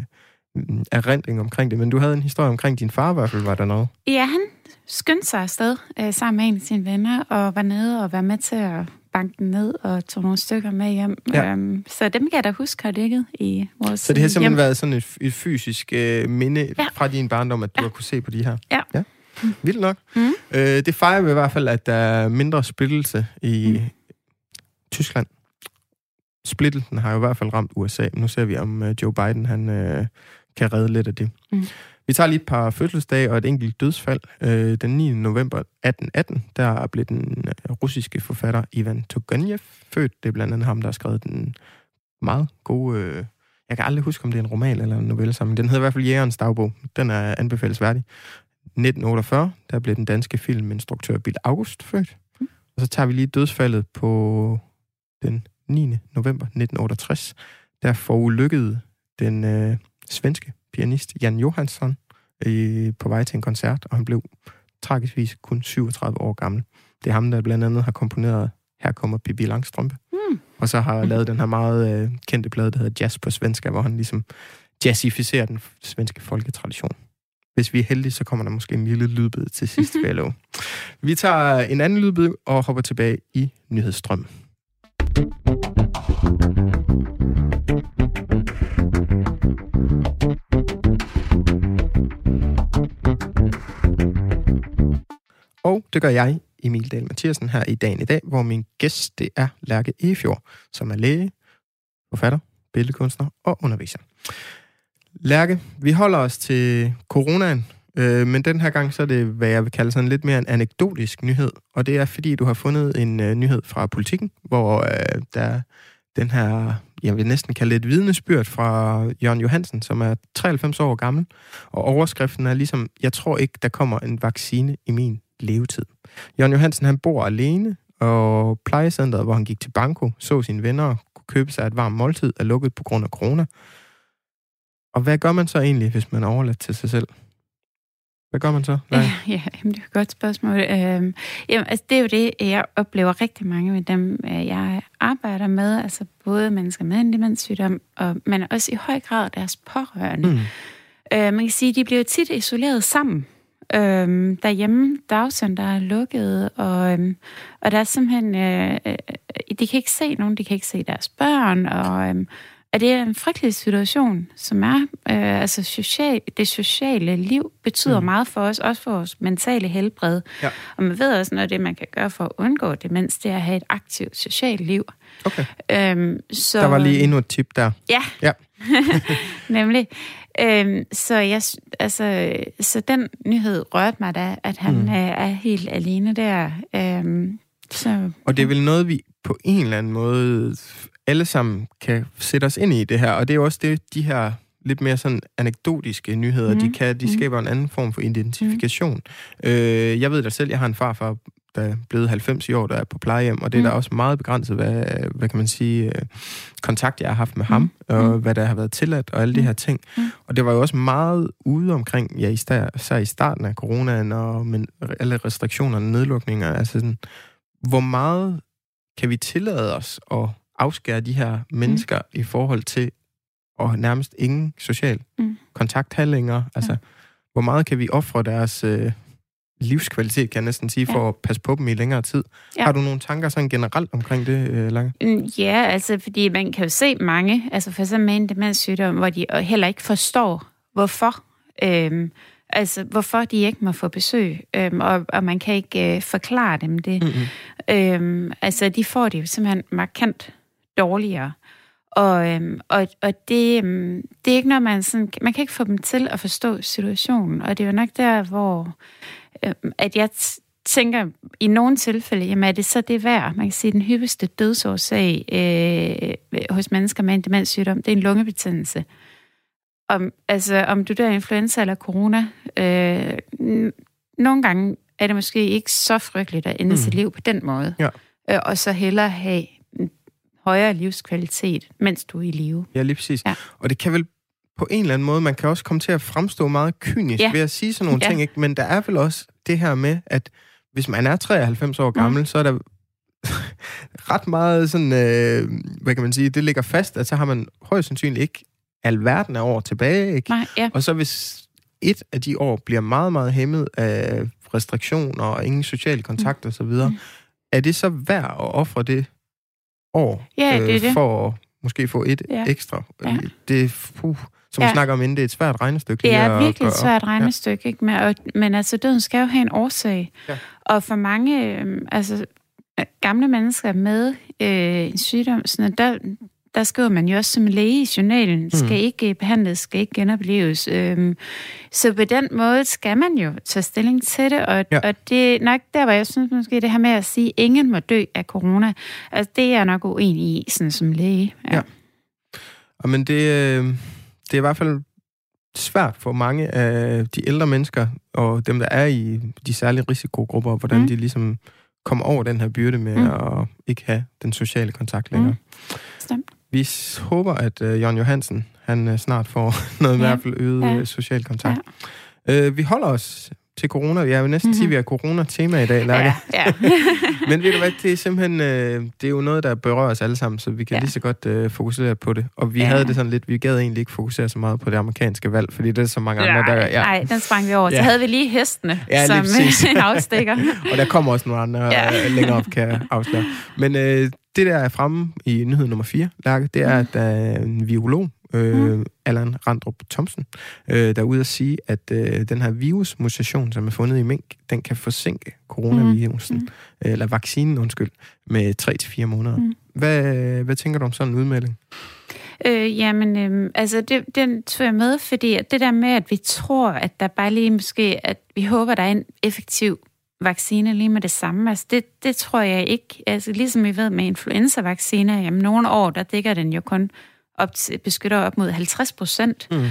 erindring omkring det. Men du havde en historie omkring din far i hvert fald, var der noget? Ja, han skyndte sig afsted øh, sammen med en af sine venner, og var nede og var med til at banke den ned og tog nogle stykker med hjem. Ja. Øhm, så dem kan jeg da huske har ligget i vores Så det har simpelthen hjem. været sådan et, et fysisk øh, minde ja. fra din barndom, at du ja. har kunne se på de her? Ja. ja. Mm. Vildt nok. Mm. Øh, det fejrer vi i hvert fald, at der er mindre splittelse i mm. Tyskland. Splittelsen har jo i hvert fald ramt USA. Nu ser vi, om uh, Joe Biden han uh, kan redde lidt af det. Mm. Vi tager lige et par fødselsdage og et enkelt dødsfald. Øh, den 9. november 1818, der blev den øh, russiske forfatter Ivan Turgenev født. Det er blandt andet ham, der har skrevet den meget gode... Øh, jeg kan aldrig huske, om det er en roman eller en novelle sammen. Den hedder i hvert fald Jægerens dagbog. Den er anbefalesværdig. 1948, der blev den danske filminstruktør Bill August født. Mm. Og så tager vi lige dødsfaldet på den 9. november 1968. Der forulykkede den øh, svenske pianist Jan Johansson øh, på vej til en koncert, og han blev tragiskvis kun 37 år gammel. Det er ham, der blandt andet har komponeret Her kommer Pippi Langstrømpe. Mm. Og så har lavet den her meget øh, kendte plade, der hedder Jazz på svenska, hvor han ligesom jazzificerer den svenske folketradition. Hvis vi er heldige, så kommer der måske en lille lydbid til sidst, vil jeg. Vi tager en anden lydbid og hopper tilbage i nyhedsstrømmen. Og det gør jeg, Emil Dahl Mathiasen, her i dagen i dag, hvor min gæst det er Lærke Efjord, som er læge, forfatter, billedkunstner og underviser. Lærke, vi holder os til coronaen, øh, men den her gang så er det, hvad jeg vil kalde sådan lidt mere en anekdotisk nyhed, og det er fordi, du har fundet en øh, nyhed fra politikken, hvor øh, der den her, jeg vil næsten kalde det et vidnesbyrd fra Jørgen Johansen, som er 93 år gammel, og overskriften er ligesom, jeg tror ikke, der kommer en vaccine i min levetid. Jørgen Johansen, han bor alene, og plejecentret, hvor han gik til banko, så sine venner og kunne købe sig et varmt måltid, er lukket på grund af corona. Og hvad gør man så egentlig, hvis man er overladt til sig selv? Hvad gør man så? Nej. Ja, ja det er et godt spørgsmål. Øhm, jamen, altså, det er jo det, jeg oplever rigtig mange med dem, øh, jeg arbejder med, altså både mennesker med en demenssygdom, og, men også i høj grad deres pårørende. Mm. Øh, man kan sige, at de bliver tit isoleret sammen. Øhm, derhjemme, dagcenter er lukket, og, øhm, og der er simpelthen, øh, øh, de kan ikke se nogen, de kan ikke se deres børn, og, øhm, og det er en frygtelig situation, som er, øh, altså social, det sociale liv betyder mm. meget for os, også for vores mentale helbred. Ja. Og man ved også, noget af det, man kan gøre for at undgå demens, det er at have et aktivt socialt liv. Okay. Øhm, så, der var lige endnu et tip der. Ja, ja. nemlig. Øhm, så, jeg, altså, så den nyhed rørte mig da, at han mm. er, er helt alene der. Øhm, så, og det er vel noget, vi på en eller anden måde alle sammen kan sætte os ind i det her, og det er jo også det, de her lidt mere sådan anekdotiske nyheder, mm. de kan, de mm. skaber en anden form for identifikation. Mm. Øh, jeg ved da selv, jeg har en farfar, der er blevet 90 år, der er på plejehjem, og det er mm. da også meget begrænset, hvad, hvad kan man sige, øh, kontakt jeg har haft med ham, mm. og mm. hvad der har været tilladt, og alle de mm. her ting. Mm. Og det var jo også meget ude omkring, ja, især i starten af coronaen, og men, alle restriktionerne, nedlukninger, altså sådan, hvor meget kan vi tillade os at afskære de her mennesker mm. i forhold til og nærmest ingen social mm. kontakt længere. Altså, ja. hvor meget kan vi ofre deres øh, livskvalitet, kan jeg næsten sige, for ja. at passe på dem i længere tid. Ja. Har du nogle tanker sådan generelt omkring det, øh, Lange? Mm, ja, altså, fordi man kan jo se mange, altså for eksempel med en demenssygdom, hvor de heller ikke forstår, hvorfor. Øhm, altså, hvorfor de ikke må få besøg, øhm, og, og man kan ikke øh, forklare dem det. Mm-hmm. Øhm, altså, de får det jo simpelthen markant dårligere. Og, øhm, og, og det, øhm, det er ikke noget, man sådan... Man kan ikke få dem til at forstå situationen, og det er jo nok der, hvor... Øhm, at jeg tænker, i nogle tilfælde, jamen er det så det værd? Man kan sige, at den hyppigste dødsårsag øh, hos mennesker med en demenssygdom, det er en lungebetændelse. Om, altså, om du der er influenza eller corona, øh, nogle gange er det måske ikke så frygteligt at ende mm. sit liv på den måde. Ja. Øh, og så hellere have højere livskvalitet, mens du er i live. Ja, lige præcis. Ja. Og det kan vel på en eller anden måde, man kan også komme til at fremstå meget kynisk ja. ved at sige sådan nogle ja. ting, ikke? men der er vel også det her med, at hvis man er 93 år gammel, mm. så er der ret meget sådan, øh, hvad kan man sige, det ligger fast, at så har man højst sandsynligt ikke alverden af år tilbage, ikke? Nej, ja. Og så hvis et af de år bliver meget, meget hæmmet af restriktioner og ingen social kontakt mm. osv., mm. er det så værd at ofre det år ja, det er øh, det. for at måske få et ja. ekstra. Ja. Det, puh, som ja. vi snakker om inden, det er et svært regnestykke. Det er virkelig et svært regnestykke, ja. ikke? Men, og, men altså, døden skal jo have en årsag. Ja. Og for mange øh, altså, gamle mennesker med øh, en sygdom, sådan, der, der skriver man jo også som læge i journalen, skal mm. ikke behandles, skal ikke genopleves. Øhm, så på den måde skal man jo tage stilling til det, og, ja. og det er nok der, hvor jeg synes måske det her med at sige, at ingen må dø af corona, altså det er jeg nok uenig i, sådan som læge. Ja. ja. Og men det, øh, det er i hvert fald svært for mange af de ældre mennesker, og dem, der er i de særlige risikogrupper, hvordan mm. de ligesom kommer over den her byrde med mm. at ikke have den sociale kontakt længere. Mm. Stemt. Vi håber, at uh, Jørgen Johansen han uh, snart får noget ja. i hvert fald øget ja. Øh, social kontakt. Ja. Uh, vi holder os til corona. Jeg vil næsten mm-hmm. sige, at vi har corona-tema i dag, Lærke. Ja, ja. Men ved du hvad, det er simpelthen øh, det er jo noget, der berører os alle sammen, så vi kan ja. lige så godt øh, fokusere på det. Og vi ja. havde det sådan lidt, vi gad egentlig ikke fokusere så meget på det amerikanske valg, fordi det er så mange andre, der... Ja. Nej, den sprang vi over. Ja. Så havde vi lige hestene ja, som afstikker. og der kommer også nogle andre ja. længere op, kan jeg afsløre. Men øh, det, der er fremme i nyhed nummer 4, Lærke, det er, at der er en biolog, øh, mm. Allan Randrup Thomsen, øh, der er ude at sige, at øh, den her virusmutation, som er fundet i mink, den kan forsinke coronavirusen, mm. mm. eller vaccinen, undskyld, med 3-4 måneder. Mm. Hvad, hvad tænker du om sådan en udmelding? Øh, jamen, øh, altså, det, den tog jeg med, fordi det der med, at vi tror, at der bare lige måske, at vi håber, der er en effektiv vaccine lige med det samme. Altså det, det tror jeg ikke. Altså ligesom vi ved med influenza-vacciner, jamen nogle år, der dækker den jo kun op til, beskytter op mod 50 procent. Mm.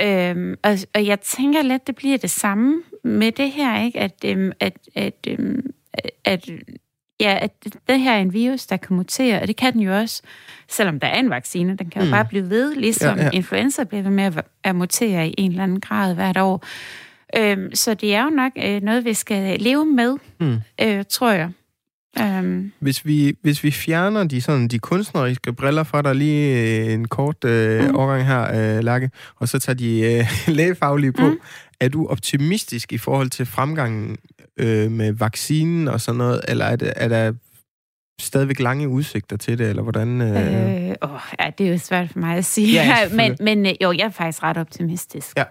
Øhm, og, og jeg tænker lidt, det bliver det samme med det her, ikke? At, øhm, at, at, øhm, at, ja, at det her er en virus, der kan mutere, og det kan den jo også, selvom der er en vaccine, den kan jo mm. bare blive ved, ligesom ja, ja. influenza bliver ved med at, at mutere i en eller anden grad hvert år. Øhm, så det er jo nok øh, noget, vi skal leve med, mm. øh, tror jeg. Um. Hvis, vi, hvis vi fjerner de, sådan, de kunstneriske briller fra dig lige øh, en kort øh, mm. overgang her, øh, Lærke, og så tager de øh, lægefaglige på, mm. er du optimistisk i forhold til fremgangen øh, med vaccinen og sådan noget, eller er, det, er der stadigvæk lange udsigter til det, eller hvordan? Øh... Øh, oh, ja, det er jo svært for mig at sige, ja, men, men øh, jo, jeg er faktisk ret optimistisk. Ja.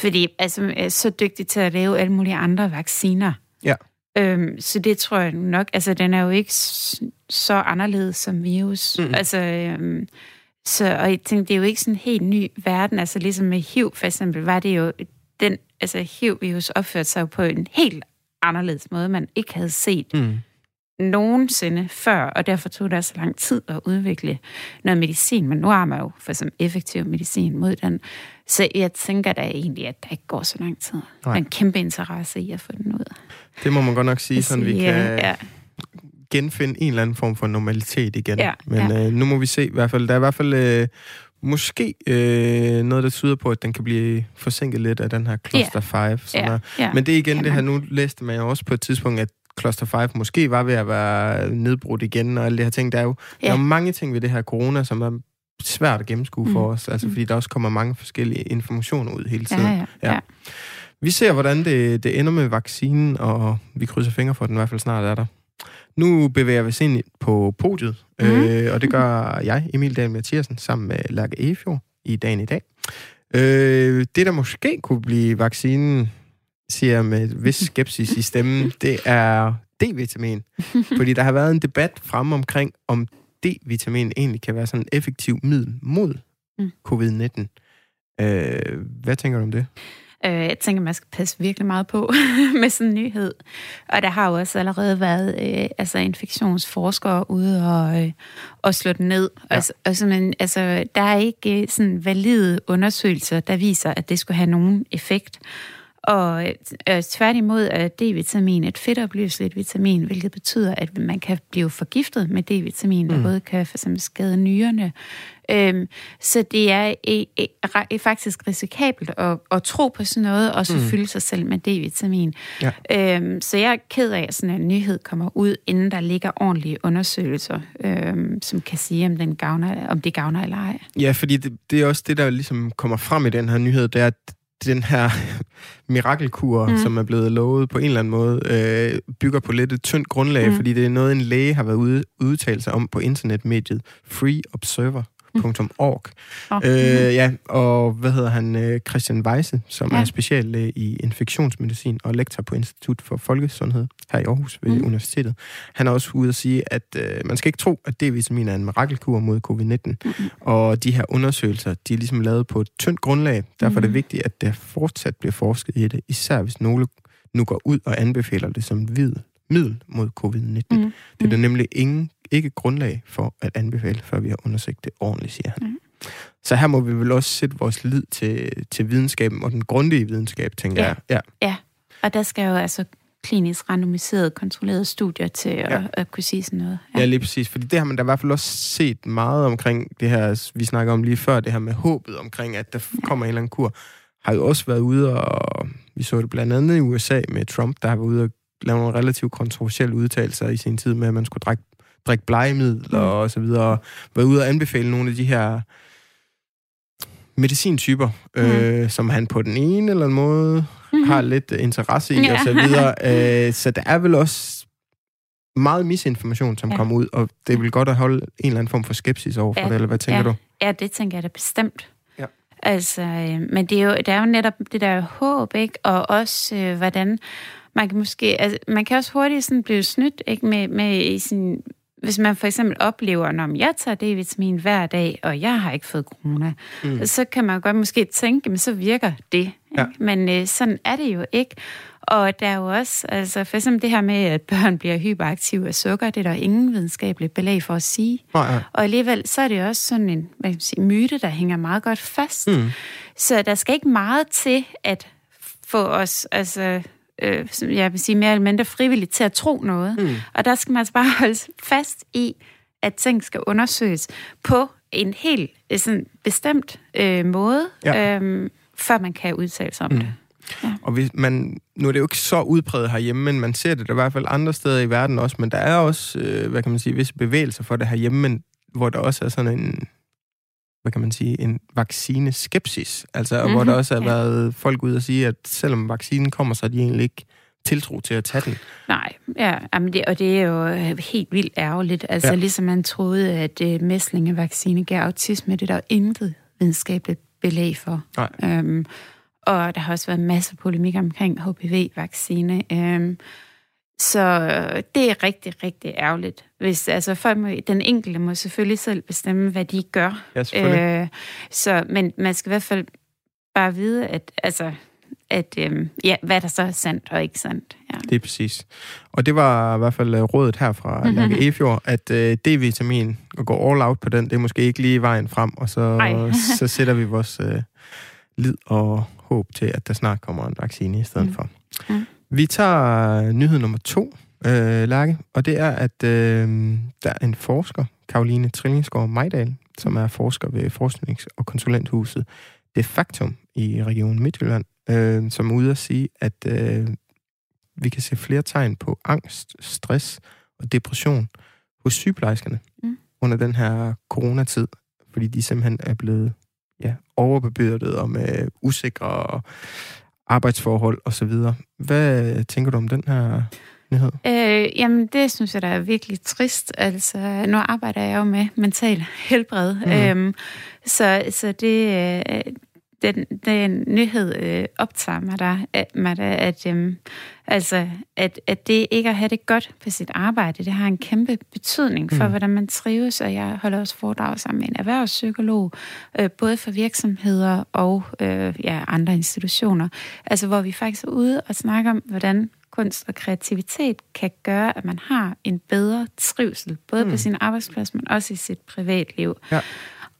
Fordi altså, jeg er så dygtig til at lave alle mulige andre vacciner. Ja. Øhm, så det tror jeg nok, altså den er jo ikke så anderledes som virus. Mm. Altså, øhm, så, og jeg tænkte, det er jo ikke sådan en helt ny verden, altså ligesom med HIV for eksempel, var det jo, den, altså HIV-virus opførte sig jo på en helt anderledes måde, man ikke havde set mm. Nogensinde før, og derfor tog det så lang tid at udvikle noget medicin, men nu har man jo for eksempel effektiv medicin mod den. Så jeg tænker da egentlig, at der ikke går så lang tid. Nej. en kæmpe interesse i at få den ud. Det må man godt nok sige, sådan vi kan ja. genfinde en eller anden form for normalitet igen. Ja, Men ja. Øh, nu må vi se i hvert fald. Der er i hvert fald øh, måske øh, noget, der tyder på, at den kan blive forsinket lidt af den her Cluster 5. Ja. ja. Ja. Men det er igen kan det her, nu læste man jo også på et tidspunkt, at Cluster 5 måske var ved at være nedbrudt igen, og alle det her ting. Der er jo ja. der er mange ting ved det her corona, som er svært at gennemskue mm. for os, altså mm. fordi der også kommer mange forskellige informationer ud hele tiden. Ja, ja, ja. ja. Vi ser, hvordan det, det ender med vaccinen, og vi krydser fingre for, at den i hvert fald snart er der. Nu bevæger vi os ind på podiet, mm. øh, og det gør jeg, Emil Dahl Mathiasen, sammen med Lærke Efjord i dagen i dag. Øh, det, der måske kunne blive vaccinen, siger jeg med vis skepsis i stemmen, det er D-vitamin. Fordi der har været en debat frem omkring, om D-vitamin egentlig kan være sådan en effektiv middel mod mm. covid-19. Øh, hvad tænker du om det? Øh, jeg tænker, man skal passe virkelig meget på med sådan en nyhed. Og der har jo også allerede været øh, altså infektionsforskere ude og, øh, og slå den ned. Ja. Altså, altså, men, altså, der er ikke øh, sådan valide undersøgelser, der viser, at det skulle have nogen effekt. Og øh, tværtimod er D-vitamin et fedtopløseligt vitamin, hvilket betyder, at man kan blive forgiftet med D-vitamin, der mm. både kan for eksempel skade nyrerne. Øhm, så det er e, e, e, faktisk risikabelt at, at tro på sådan noget, og så mm. fylde sig selv med D-vitamin. Ja. Øhm, så jeg er ked af, at sådan en nyhed kommer ud, inden der ligger ordentlige undersøgelser, øhm, som kan sige, om, den gavner, om det gavner eller ej. Ja, fordi det, det er også det, der ligesom kommer frem i den her nyhed, det er, at den her mirakelkur, mm. som er blevet lovet på en eller anden måde, øh, bygger på lidt et tyndt grundlag, mm. fordi det er noget, en læge har været ude udtalt sig om på internetmediet Free Observer org. Oh. Øh, ja, og hvad hedder han? Øh, Christian Weisse, som ja. er speciallæge i infektionsmedicin og lektor på Institut for Folkesundhed her i Aarhus ved mm. Universitetet. Han er også ude at sige, at øh, man skal ikke tro, at D-vitamin er en mirakelkur mod covid-19. Mm. Og de her undersøgelser, de er ligesom lavet på et tyndt grundlag. Derfor mm. er det vigtigt, at der fortsat bliver forsket i det, især hvis nogle nu går ud og anbefaler det som hvid middel mod covid-19. Mm. Det er der mm. nemlig ingen ikke grundlag for at anbefale, før vi har undersøgt det ordentligt, siger han. Mm. Så her må vi vel også sætte vores lid til, til videnskaben og den grundige videnskab, tænker ja. jeg. Ja. ja, og der skal jo altså klinisk randomiseret, kontrolleret studier til at, ja. at kunne sige sådan noget. Ja. ja, lige præcis. Fordi det har man da i hvert fald også set meget omkring det her, vi snakker om lige før, det her med håbet omkring, at der kommer en eller anden kur, har jo også været ude og Vi så det blandt andet i USA med Trump, der har været ude og lave nogle relativt kontroversielle udtalelser i sin tid med, at man skulle drikke, drikke blegemiddel og, og så videre, været ude og anbefale nogle af de her medicintyper, mm. øh, som han på den ene eller anden måde mm-hmm. har lidt interesse i, ja. og så videre. Øh, så der er vel også meget misinformation, som ja. kommer ud, og det vil godt at holde en eller anden form for skepsis over for ja. det, eller hvad tænker ja. du? Ja, det tænker jeg da bestemt. Ja. Altså, øh, men det er, jo, det er jo netop det der håb, ikke? Og også, øh, hvordan man kan måske, altså, man kan også hurtigt sådan blive snydt, ikke? Med, med i sin, hvis man for eksempel oplever, at jeg tager D-vitamin hver dag, og jeg har ikke fået corona, mm. så kan man godt måske tænke, men så virker det. Ja. Men øh, sådan er det jo ikke. Og der er jo også, altså for eksempel det her med, at børn bliver hyperaktive af sukker, det er der ingen videnskabeligt belæg for at sige. Nej, ja. Og alligevel, så er det også sådan en hvad kan sige, myte, der hænger meget godt fast. Mm. Så der skal ikke meget til at få os, altså øh, jeg vil sige mere eller mindre frivilligt til at tro noget. Mm. Og der skal man altså bare holde fast i, at ting skal undersøges på en helt sådan bestemt øh, måde, ja. øh, før man kan udtale sig om mm. det. Ja. Og hvis man, nu er det jo ikke så udbredt herhjemme, men man ser det i hvert fald andre steder i verden også, men der er også, øh, hvad kan man sige, visse bevægelser for det herhjemme, men hvor der også er sådan en, hvad kan man sige, en vaccineskepsis. Altså, mm-hmm, hvor der også har ja. været folk ud og sige, at selvom vaccinen kommer, så er de egentlig ikke tiltro til at tage den. Nej, ja, jamen det, og det er jo helt vildt ærgerligt. Altså, ja. ligesom man troede, at uh, mæslingevaccine gav autisme, det er der intet videnskabeligt belæg for. Nej. Øhm, og der har også været masser af polemik omkring HPV-vaccine. Øhm, så det er rigtig, rigtig ærgerligt. Hvis, altså, folk må, den enkelte må selvfølgelig selv bestemme, hvad de gør. Ja, øh, så, men man skal i hvert fald bare vide, at, altså, at øh, ja, hvad der så er sandt og ikke sandt. Ja. Det er præcis. Og det var i hvert fald øh, rådet her fra mm-hmm. Lærke Efjord, at øh, D-vitamin, og gå all out på den, det er måske ikke lige vejen frem, og så, så sætter vi vores øh, lid og håb til, at der snart kommer en vaccine i stedet mm. for. Mm. Vi tager nyhed nummer to, øh, Lærke, og det er, at øh, der er en forsker, Karoline Trillingsgaard Majdal, som er forsker ved Forsknings- og Konsulenthuset De Factum i Region Midtjylland, øh, som er ude at sige, at øh, vi kan se flere tegn på angst, stress og depression hos sygeplejerskerne mm. under den her coronatid, fordi de simpelthen er blevet ja, overbebyrdet og med usikre arbejdsforhold osv. Hvad tænker du om den her nyhed? Øh, jamen, det synes jeg, der er virkelig trist. Altså, nu arbejder jeg jo med mental helbred, mm. øhm, så, så det, øh, den, den nyhed øh, optager mig der, at, mig der at, øh, altså, at, at det ikke at have det godt på sit arbejde, det har en kæmpe betydning for, mm. hvordan man trives, og jeg holder også foredrag sammen med en erhvervspsykolog, øh, både for virksomheder og øh, ja, andre institutioner, altså hvor vi faktisk er ude og snakker om, hvordan kunst og kreativitet kan gøre, at man har en bedre trivsel, både mm. på sin arbejdsplads, men også i sit privatliv. Ja.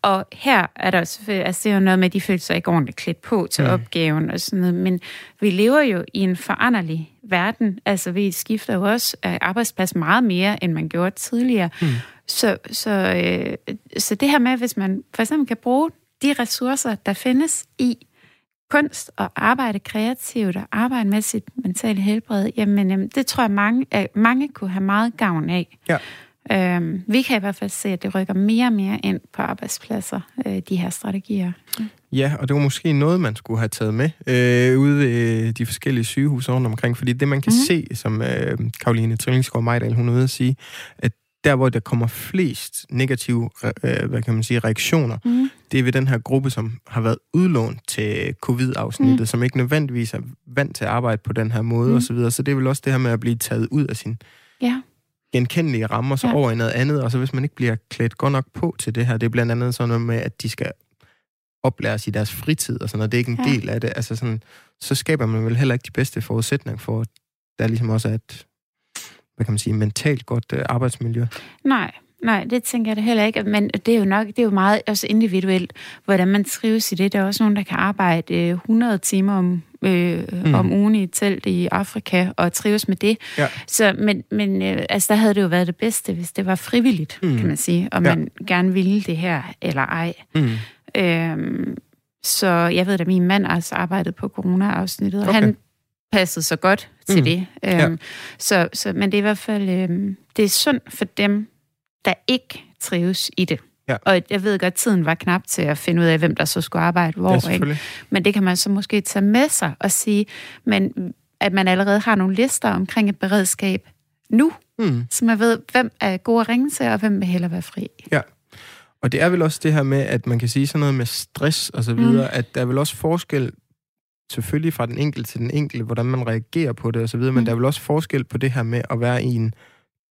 Og her er der selvfølgelig, altså det er jo noget med, at de føler sig ikke ordentligt klædt på til mm. opgaven og sådan noget, men vi lever jo i en foranderlig verden. Altså vi skifter jo også arbejdsplads meget mere, end man gjorde tidligere. Mm. Så, så, øh, så det her med, hvis man for eksempel kan bruge de ressourcer, der findes i kunst og arbejde kreativt og arbejde med sit mentale helbred, jamen, jamen det tror jeg, mange, mange kunne have meget gavn af. Ja. Øhm, vi kan i hvert fald se, at det rykker mere og mere ind på arbejdspladser, øh, de her strategier. Ja, og det var måske noget, man skulle have taget med øh, ude ved de forskellige sygehuse rundt omkring, fordi det, man kan mm. se, som øh, Karoline Trillingsgaard Majdal, hun er ude at sige, at der, hvor der kommer flest negative øh, hvad kan man sige, reaktioner, mm. det er ved den her gruppe, som har været udlånt til covid-afsnittet, mm. som ikke nødvendigvis er vant til at arbejde på den her måde mm. osv. Så, videre. så det er vel også det her med at blive taget ud af sin ja genkendelige rammer, så ja. over i noget andet, og så hvis man ikke bliver klædt godt nok på til det her, det er blandt andet sådan noget med, at de skal oplæres i deres fritid og sådan noget, det er ikke en ja. del af det, altså sådan, så skaber man vel heller ikke de bedste forudsætninger for, at der ligesom også er et, hvad kan man sige, mentalt godt uh, arbejdsmiljø. Nej, Nej, det tænker jeg det heller ikke. Men det er jo nok det er jo meget også individuelt, hvordan man trives i det. Der er også nogen, der kan arbejde 100 øh, timer om, øh, mm. om ugen i et telt i Afrika og trives med det. Ja. Så, men men øh, altså, der havde det jo været det bedste, hvis det var frivilligt, mm. kan man sige, og man ja. gerne ville det her eller ej. Mm. Øhm, så jeg ved at min mand også arbejdede på corona-afsnittet, og okay. han passet så godt til mm. det. Øhm, ja. så, så, men det er i hvert fald øhm, det er synd for dem, der ikke trives i det. Ja. Og jeg ved godt, at tiden var knap til at finde ud af, hvem der så skulle arbejde hvor. Ja, ikke? Men det kan man så måske tage med sig og sige, men at man allerede har nogle lister omkring et beredskab nu, mm. så man ved, hvem er god at ringe til, og hvem vil hellere være fri. Ja. Og det er vel også det her med, at man kan sige sådan noget med stress og så videre, mm. at der er vel også forskel selvfølgelig fra den enkelte til den enkelte, hvordan man reagerer på det og så videre, mm. men der er vel også forskel på det her med at være i en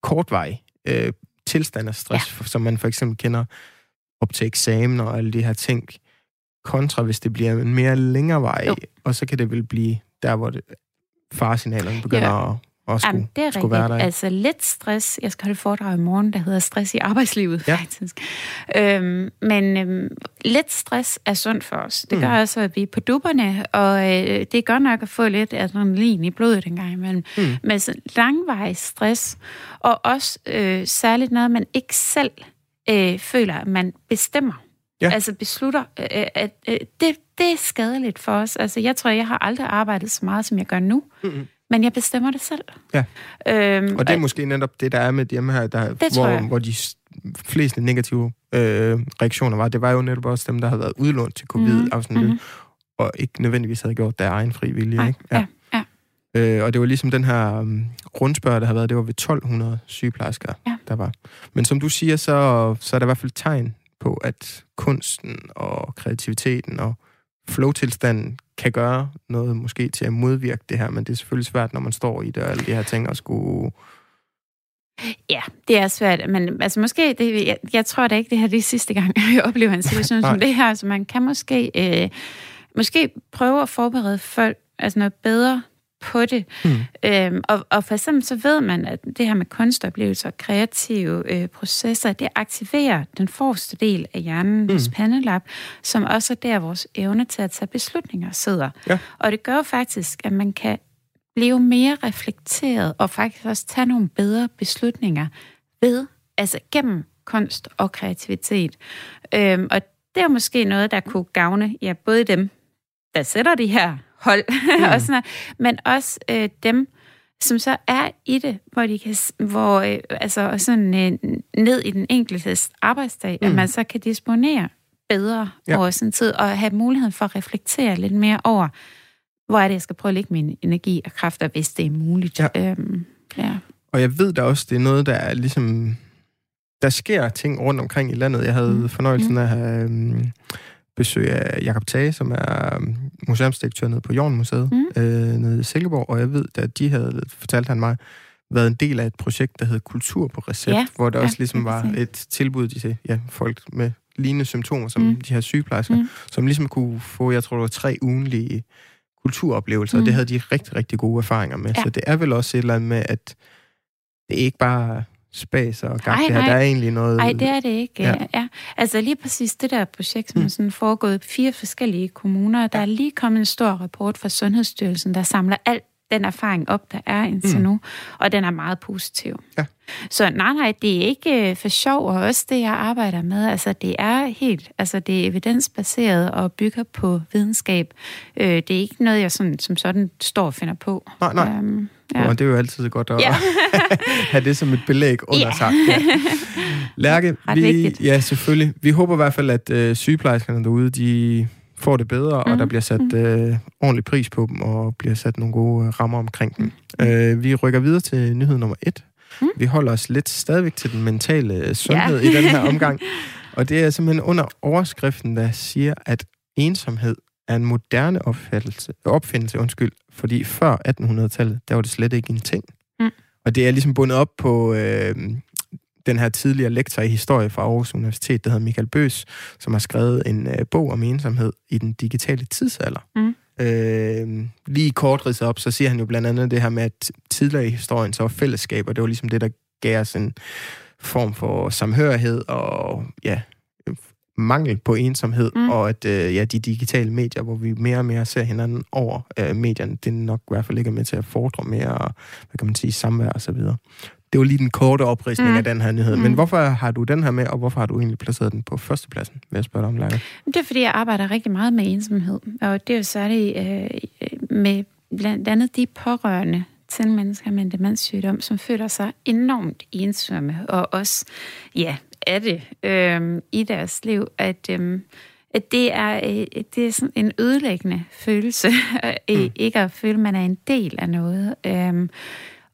kortvej øh, tilstand af stress, ja. som man for eksempel kender op til eksamen og alle de her ting, kontra hvis det bliver en mere længere vej, jo. og så kan det vel blive der, hvor det, faresignalerne begynder ja. at og skulle, Jamen, det er skulle være der. Altså lidt stress. Jeg skal holde foredrag i morgen, der hedder stress i arbejdslivet, ja. faktisk. Øhm, men øhm, lidt stress er sundt for os. Det mm. gør også, at vi er på dupperne, og øh, det er godt nok at få lidt adrenalin i blodet en gang imellem. Mm. Men så langvarig stress, og også øh, særligt noget, man ikke selv øh, føler, at man bestemmer. Ja. Altså beslutter, øh, at øh, det, det er skadeligt for os. Altså jeg tror, jeg har aldrig arbejdet så meget, som jeg gør nu. Mm-hmm men jeg bestemmer det selv. Ja. Øhm, og det er måske netop det, der er med dem her, der, hvor, hvor de fleste negative øh, reaktioner var. Det var jo netop også dem, der havde været udlånt til covid, mm. og, sådan mm. og ikke nødvendigvis havde gjort deres egen fri vilje. Nej, ikke? Ja. ja. Øh, og det var ligesom den her um, rundspørg, der har været, det var ved 1200 sygeplejersker, ja. der var. Men som du siger, så, så er der i hvert fald tegn på, at kunsten og kreativiteten og flow-tilstanden kan gøre noget måske til at modvirke det her, men det er selvfølgelig svært, når man står i det og alle de her ting og skulle... Ja, det er svært, men altså måske, det, jeg, jeg tror da ikke, det her det er sidste gang, jeg oplever en situation som det her, så man kan måske, øh, måske prøve at forberede folk altså noget bedre på det. Mm. Øhm, og, og for eksempel så ved man, at det her med kunstoplevelser og kreative øh, processer, det aktiverer den forreste del af hjernens mm. pandelab, som også er der, vores evne til at tage beslutninger sidder. Ja. Og det gør faktisk, at man kan blive mere reflekteret og faktisk også tage nogle bedre beslutninger ved, altså gennem kunst og kreativitet. Øhm, og det er måske noget, der kunne gavne ja, både dem, der sætter de her hold, mm. og sådan men også øh, dem, som så er i det, hvor de kan, hvor, øh, altså sådan øh, ned i den enkeltes arbejdsdag, mm. at man så kan disponere bedre ja. over sådan tid, og have muligheden for at reflektere lidt mere over, hvor er det, jeg skal prøve at lægge min energi og kræfter, hvis det er muligt. Ja. Øhm, ja. Og jeg ved da også, det er noget, der er ligesom... Der sker ting rundt omkring i landet. Jeg havde mm. fornøjelsen mm. af at have... Øhm, besøg af Jakob Tage, som er um, museumsdirektør nede på Jornmuseet mm. øh, nede i Silkeborg, og jeg ved, at de havde, fortalt han mig, været en del af et projekt, der hed Kultur på recept, ja. hvor der ja, også ligesom var et tilbud til ja, folk med lignende symptomer, som mm. de her sygeplejersker, mm. som ligesom kunne få, jeg tror, det var tre ugenlige kulturoplevelser, mm. og det havde de rigtig, rigtig gode erfaringer med. Ja. Så det er vel også et eller andet med, at det ikke bare spas og gang. det her. Der er egentlig noget... Nej, det er det ikke. Ja. ja. Altså lige præcis det der projekt, som mm. er sådan foregået i fire forskellige kommuner, der ja. er lige kommet en stor rapport fra Sundhedsstyrelsen, der samler alt den erfaring op, der er indtil mm. nu, og den er meget positiv. Ja. Så nej, nej, det er ikke øh, for sjov, og også det, jeg arbejder med, altså det er helt, altså det er evidensbaseret og bygger på videnskab. Øh, det er ikke noget, jeg sådan, som sådan står og finder på. Nej, nej. Øhm, ja. Og det er jo altid godt at ja. have det som et belæg under ja. sig. Ja. Lærke, vi, ja selvfølgelig. Vi håber i hvert fald, at øh, sygeplejerskerne derude, de får det bedre, mm. og der mm. bliver sat mm. øh, ordentlig pris på dem, og bliver sat nogle gode øh, rammer omkring dem. Mm. Øh, vi rykker videre til nyhed nummer et. Mm. Vi holder os lidt stadigvæk til den mentale øh, sundhed ja. i den her omgang. Og det er simpelthen under overskriften, der siger, at ensomhed er en moderne opfattelse, opfindelse, undskyld, fordi før 1800-tallet, der var det slet ikke en ting. Mm. Og det er ligesom bundet op på øh, den her tidligere lektor i historie fra Aarhus Universitet, der hedder Michael Bøs, som har skrevet en øh, bog om ensomhed i den digitale tidsalder. Mm. Øh, lige kort ridset op, så siger han jo blandt andet det her med, at tidligere i historien, så var fællesskaber, det var ligesom det, der gav os en form for samhørighed og ja, mangel på ensomhed, mm. og at øh, ja, de digitale medier, hvor vi mere og mere ser hinanden over øh, medierne, det nok i hvert fald ikke er med til at fordre mere, hvad kan man sige, samvær og så videre. Det var lige den korte opridsning mm. af den her nyhed. Men mm. hvorfor har du den her med, og hvorfor har du egentlig placeret den på førstepladsen, vil jeg spørge dig om, Lærke? Det er, fordi jeg arbejder rigtig meget med ensomhed, og det er jo særligt øh, med blandt andet de pårørende til mennesker med en demenssygdom, som føler sig enormt ensomme, og også, ja, er det øh, i deres liv, at, øh, at det er, øh, det er sådan en ødelæggende følelse, mm. ikke at føle, at man er en del af noget. Øh,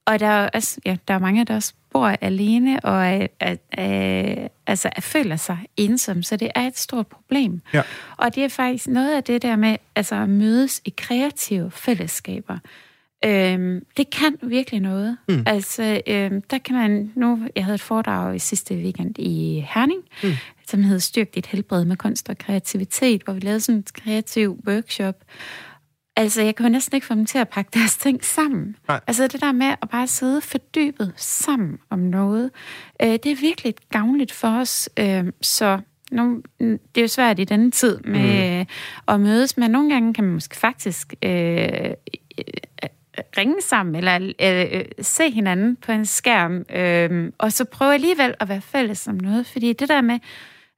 og der er, også, ja, der er mange, der også bor alene og er, er, er, altså, er, føler sig ensom, så det er et stort problem. Ja. Og det er faktisk noget af det der med altså, at mødes i kreative fællesskaber. Øhm, det kan virkelig noget. Mm. Altså, øhm, der kan man nu... Jeg havde et foredrag i sidste weekend i Herning, mm. som hed Styrk dit helbred med kunst og kreativitet, hvor vi lavede sådan en kreativ workshop. Altså, jeg jo næsten ikke få dem til at pakke deres ting sammen. Nej. Altså, det der med at bare sidde fordybet sammen om noget, øh, det er virkelig et gavnligt for os. Øh, så nu, det er jo svært i denne tid med mm. at mødes, men nogle gange kan man måske faktisk øh, ringe sammen, eller øh, se hinanden på en skærm, øh, og så prøve alligevel at være fælles om noget, fordi det der med,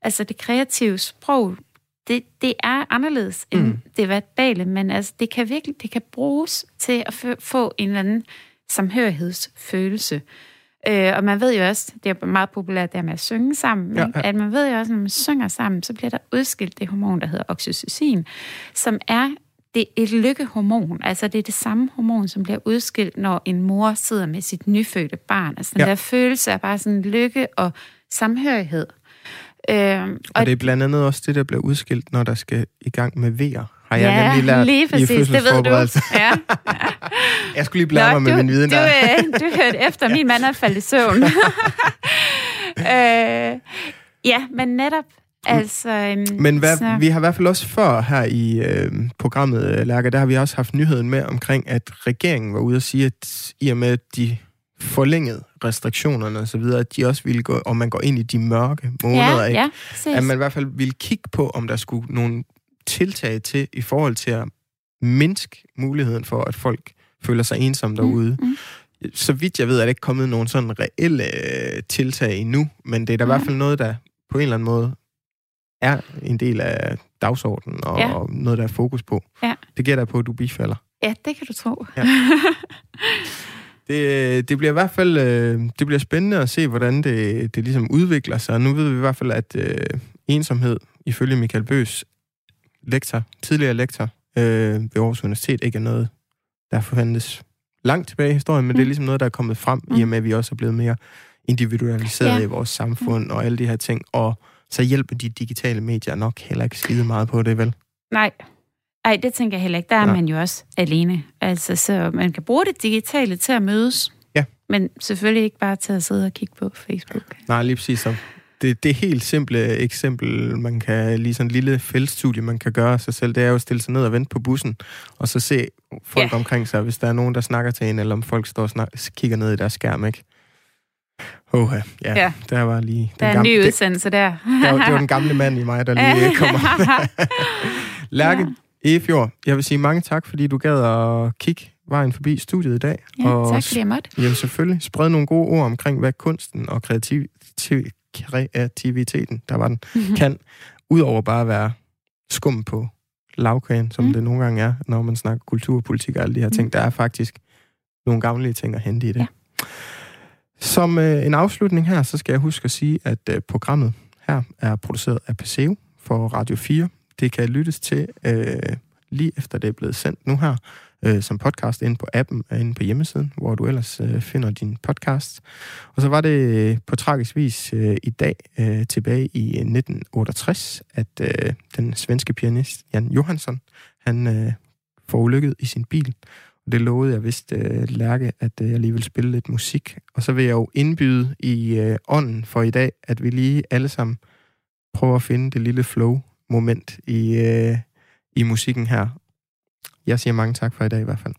altså det kreative sprog, det, det er anderledes end mm. det verbale, men altså, det kan virkelig det kan bruges til at få en eller anden samhørighedsfølelse. Øh, og man ved jo også, det er meget populært der med at synge sammen, ja, ja. at man ved jo også, når man synger sammen, så bliver der udskilt det hormon, der hedder oxytocin, som er det er et lykkehormon. Altså, det er det samme hormon, som bliver udskilt, når en mor sidder med sit nyfødte barn. Altså, den ja. der følelse af bare sådan lykke og samhørighed. Øh, og, og det er blandt andet også det, der bliver udskilt, når der skal i gang med vejer. Har jeg ja, nemlig lært lige præcis, i det ved du. Ja. jeg skulle lige blære mig med du, min viden du, der. du, du hørte efter, min mand er faldet i søvn. øh, ja, men netop Altså, øhm, Men hvad, så... vi har i hvert fald også før her i øh, programmet, Lærke, der har vi også haft nyheden med omkring, at regeringen var ude og sige, at i og med, at de forlængede restriktionerne og så videre, at de også ville gå, og man går ind i de mørke måneder, ja, ikke? Ja, at man i hvert fald ville kigge på, om der skulle nogle tiltag til i forhold til at mindske muligheden for, at folk føler sig ensomme derude. Mm, mm. Så vidt jeg ved, er der ikke kommet nogen sådan reelle øh, tiltag endnu, men det er da mm. i hvert fald noget, der på en eller anden måde er en del af dagsordenen og, ja. og noget, der er fokus på. Ja. Det gætter jeg på, at du bifalder. Ja, det kan du tro. Ja. det, det bliver i hvert fald øh, det bliver spændende at se, hvordan det, det ligesom udvikler sig. Nu ved vi i hvert fald, at øh, ensomhed, ifølge Michael Bøs, lektor, tidligere lektor øh, ved Aarhus Universitet, ikke er noget, der forventes langt tilbage i historien, men mm. det er mm. ligesom noget, der er kommet frem, mm. i og med, at vi også er blevet mere individualiseret ja. i vores samfund mm. og alle de her ting. Og så hjælper de digitale medier nok heller ikke skide meget på det, vel? Nej. Ej, det tænker jeg heller ikke. Der er ja. man jo også alene. Altså, så man kan bruge det digitale til at mødes. Ja. Men selvfølgelig ikke bare til at sidde og kigge på Facebook. Nej, lige præcis. Så det, det helt simple eksempel, man kan, lige sådan en lille feltstudie, man kan gøre sig selv, det er jo at stille sig ned og vente på bussen, og så se folk ja. omkring sig, hvis der er nogen, der snakker til en, eller om folk står og snak, kigger ned i deres skærm, ikke? Åh, ja. ja. Der var lige... Den der er gamle, en ny udsendelse der. Det, var, det var den gamle mand i mig, der lige kommer. Lærke ja. Efjord, jeg vil sige mange tak, fordi du gad at kigge vejen forbi studiet i dag. Ja, og, tak fordi jeg måtte. Jamen selvfølgelig. Spred nogle gode ord omkring, hvad kunsten og kreativ, kreativiteten, der var den, mm-hmm. kan. Udover bare at være skum på lavkagen, som mm. det nogle gange er, når man snakker kulturpolitik og alle de her mm. ting. Der er faktisk nogle gavnlige ting at hente i det. Ja. Som øh, en afslutning her, så skal jeg huske at sige, at øh, programmet her er produceret af PCU for Radio 4. Det kan lyttes til øh, lige efter det er blevet sendt nu her, øh, som podcast inde på appen og inde på hjemmesiden, hvor du ellers øh, finder din podcast. Og så var det øh, på tragisk vis øh, i dag, øh, tilbage i øh, 1968, at øh, den svenske pianist Jan Johansson, han øh, ulykket i sin bil det lovede jeg vist uh, Lærke, at uh, jeg lige vil spille lidt musik. Og så vil jeg jo indbyde i uh, ånden for i dag, at vi lige alle sammen prøver at finde det lille flow-moment i, uh, i musikken her. Jeg siger mange tak for i dag i hvert fald.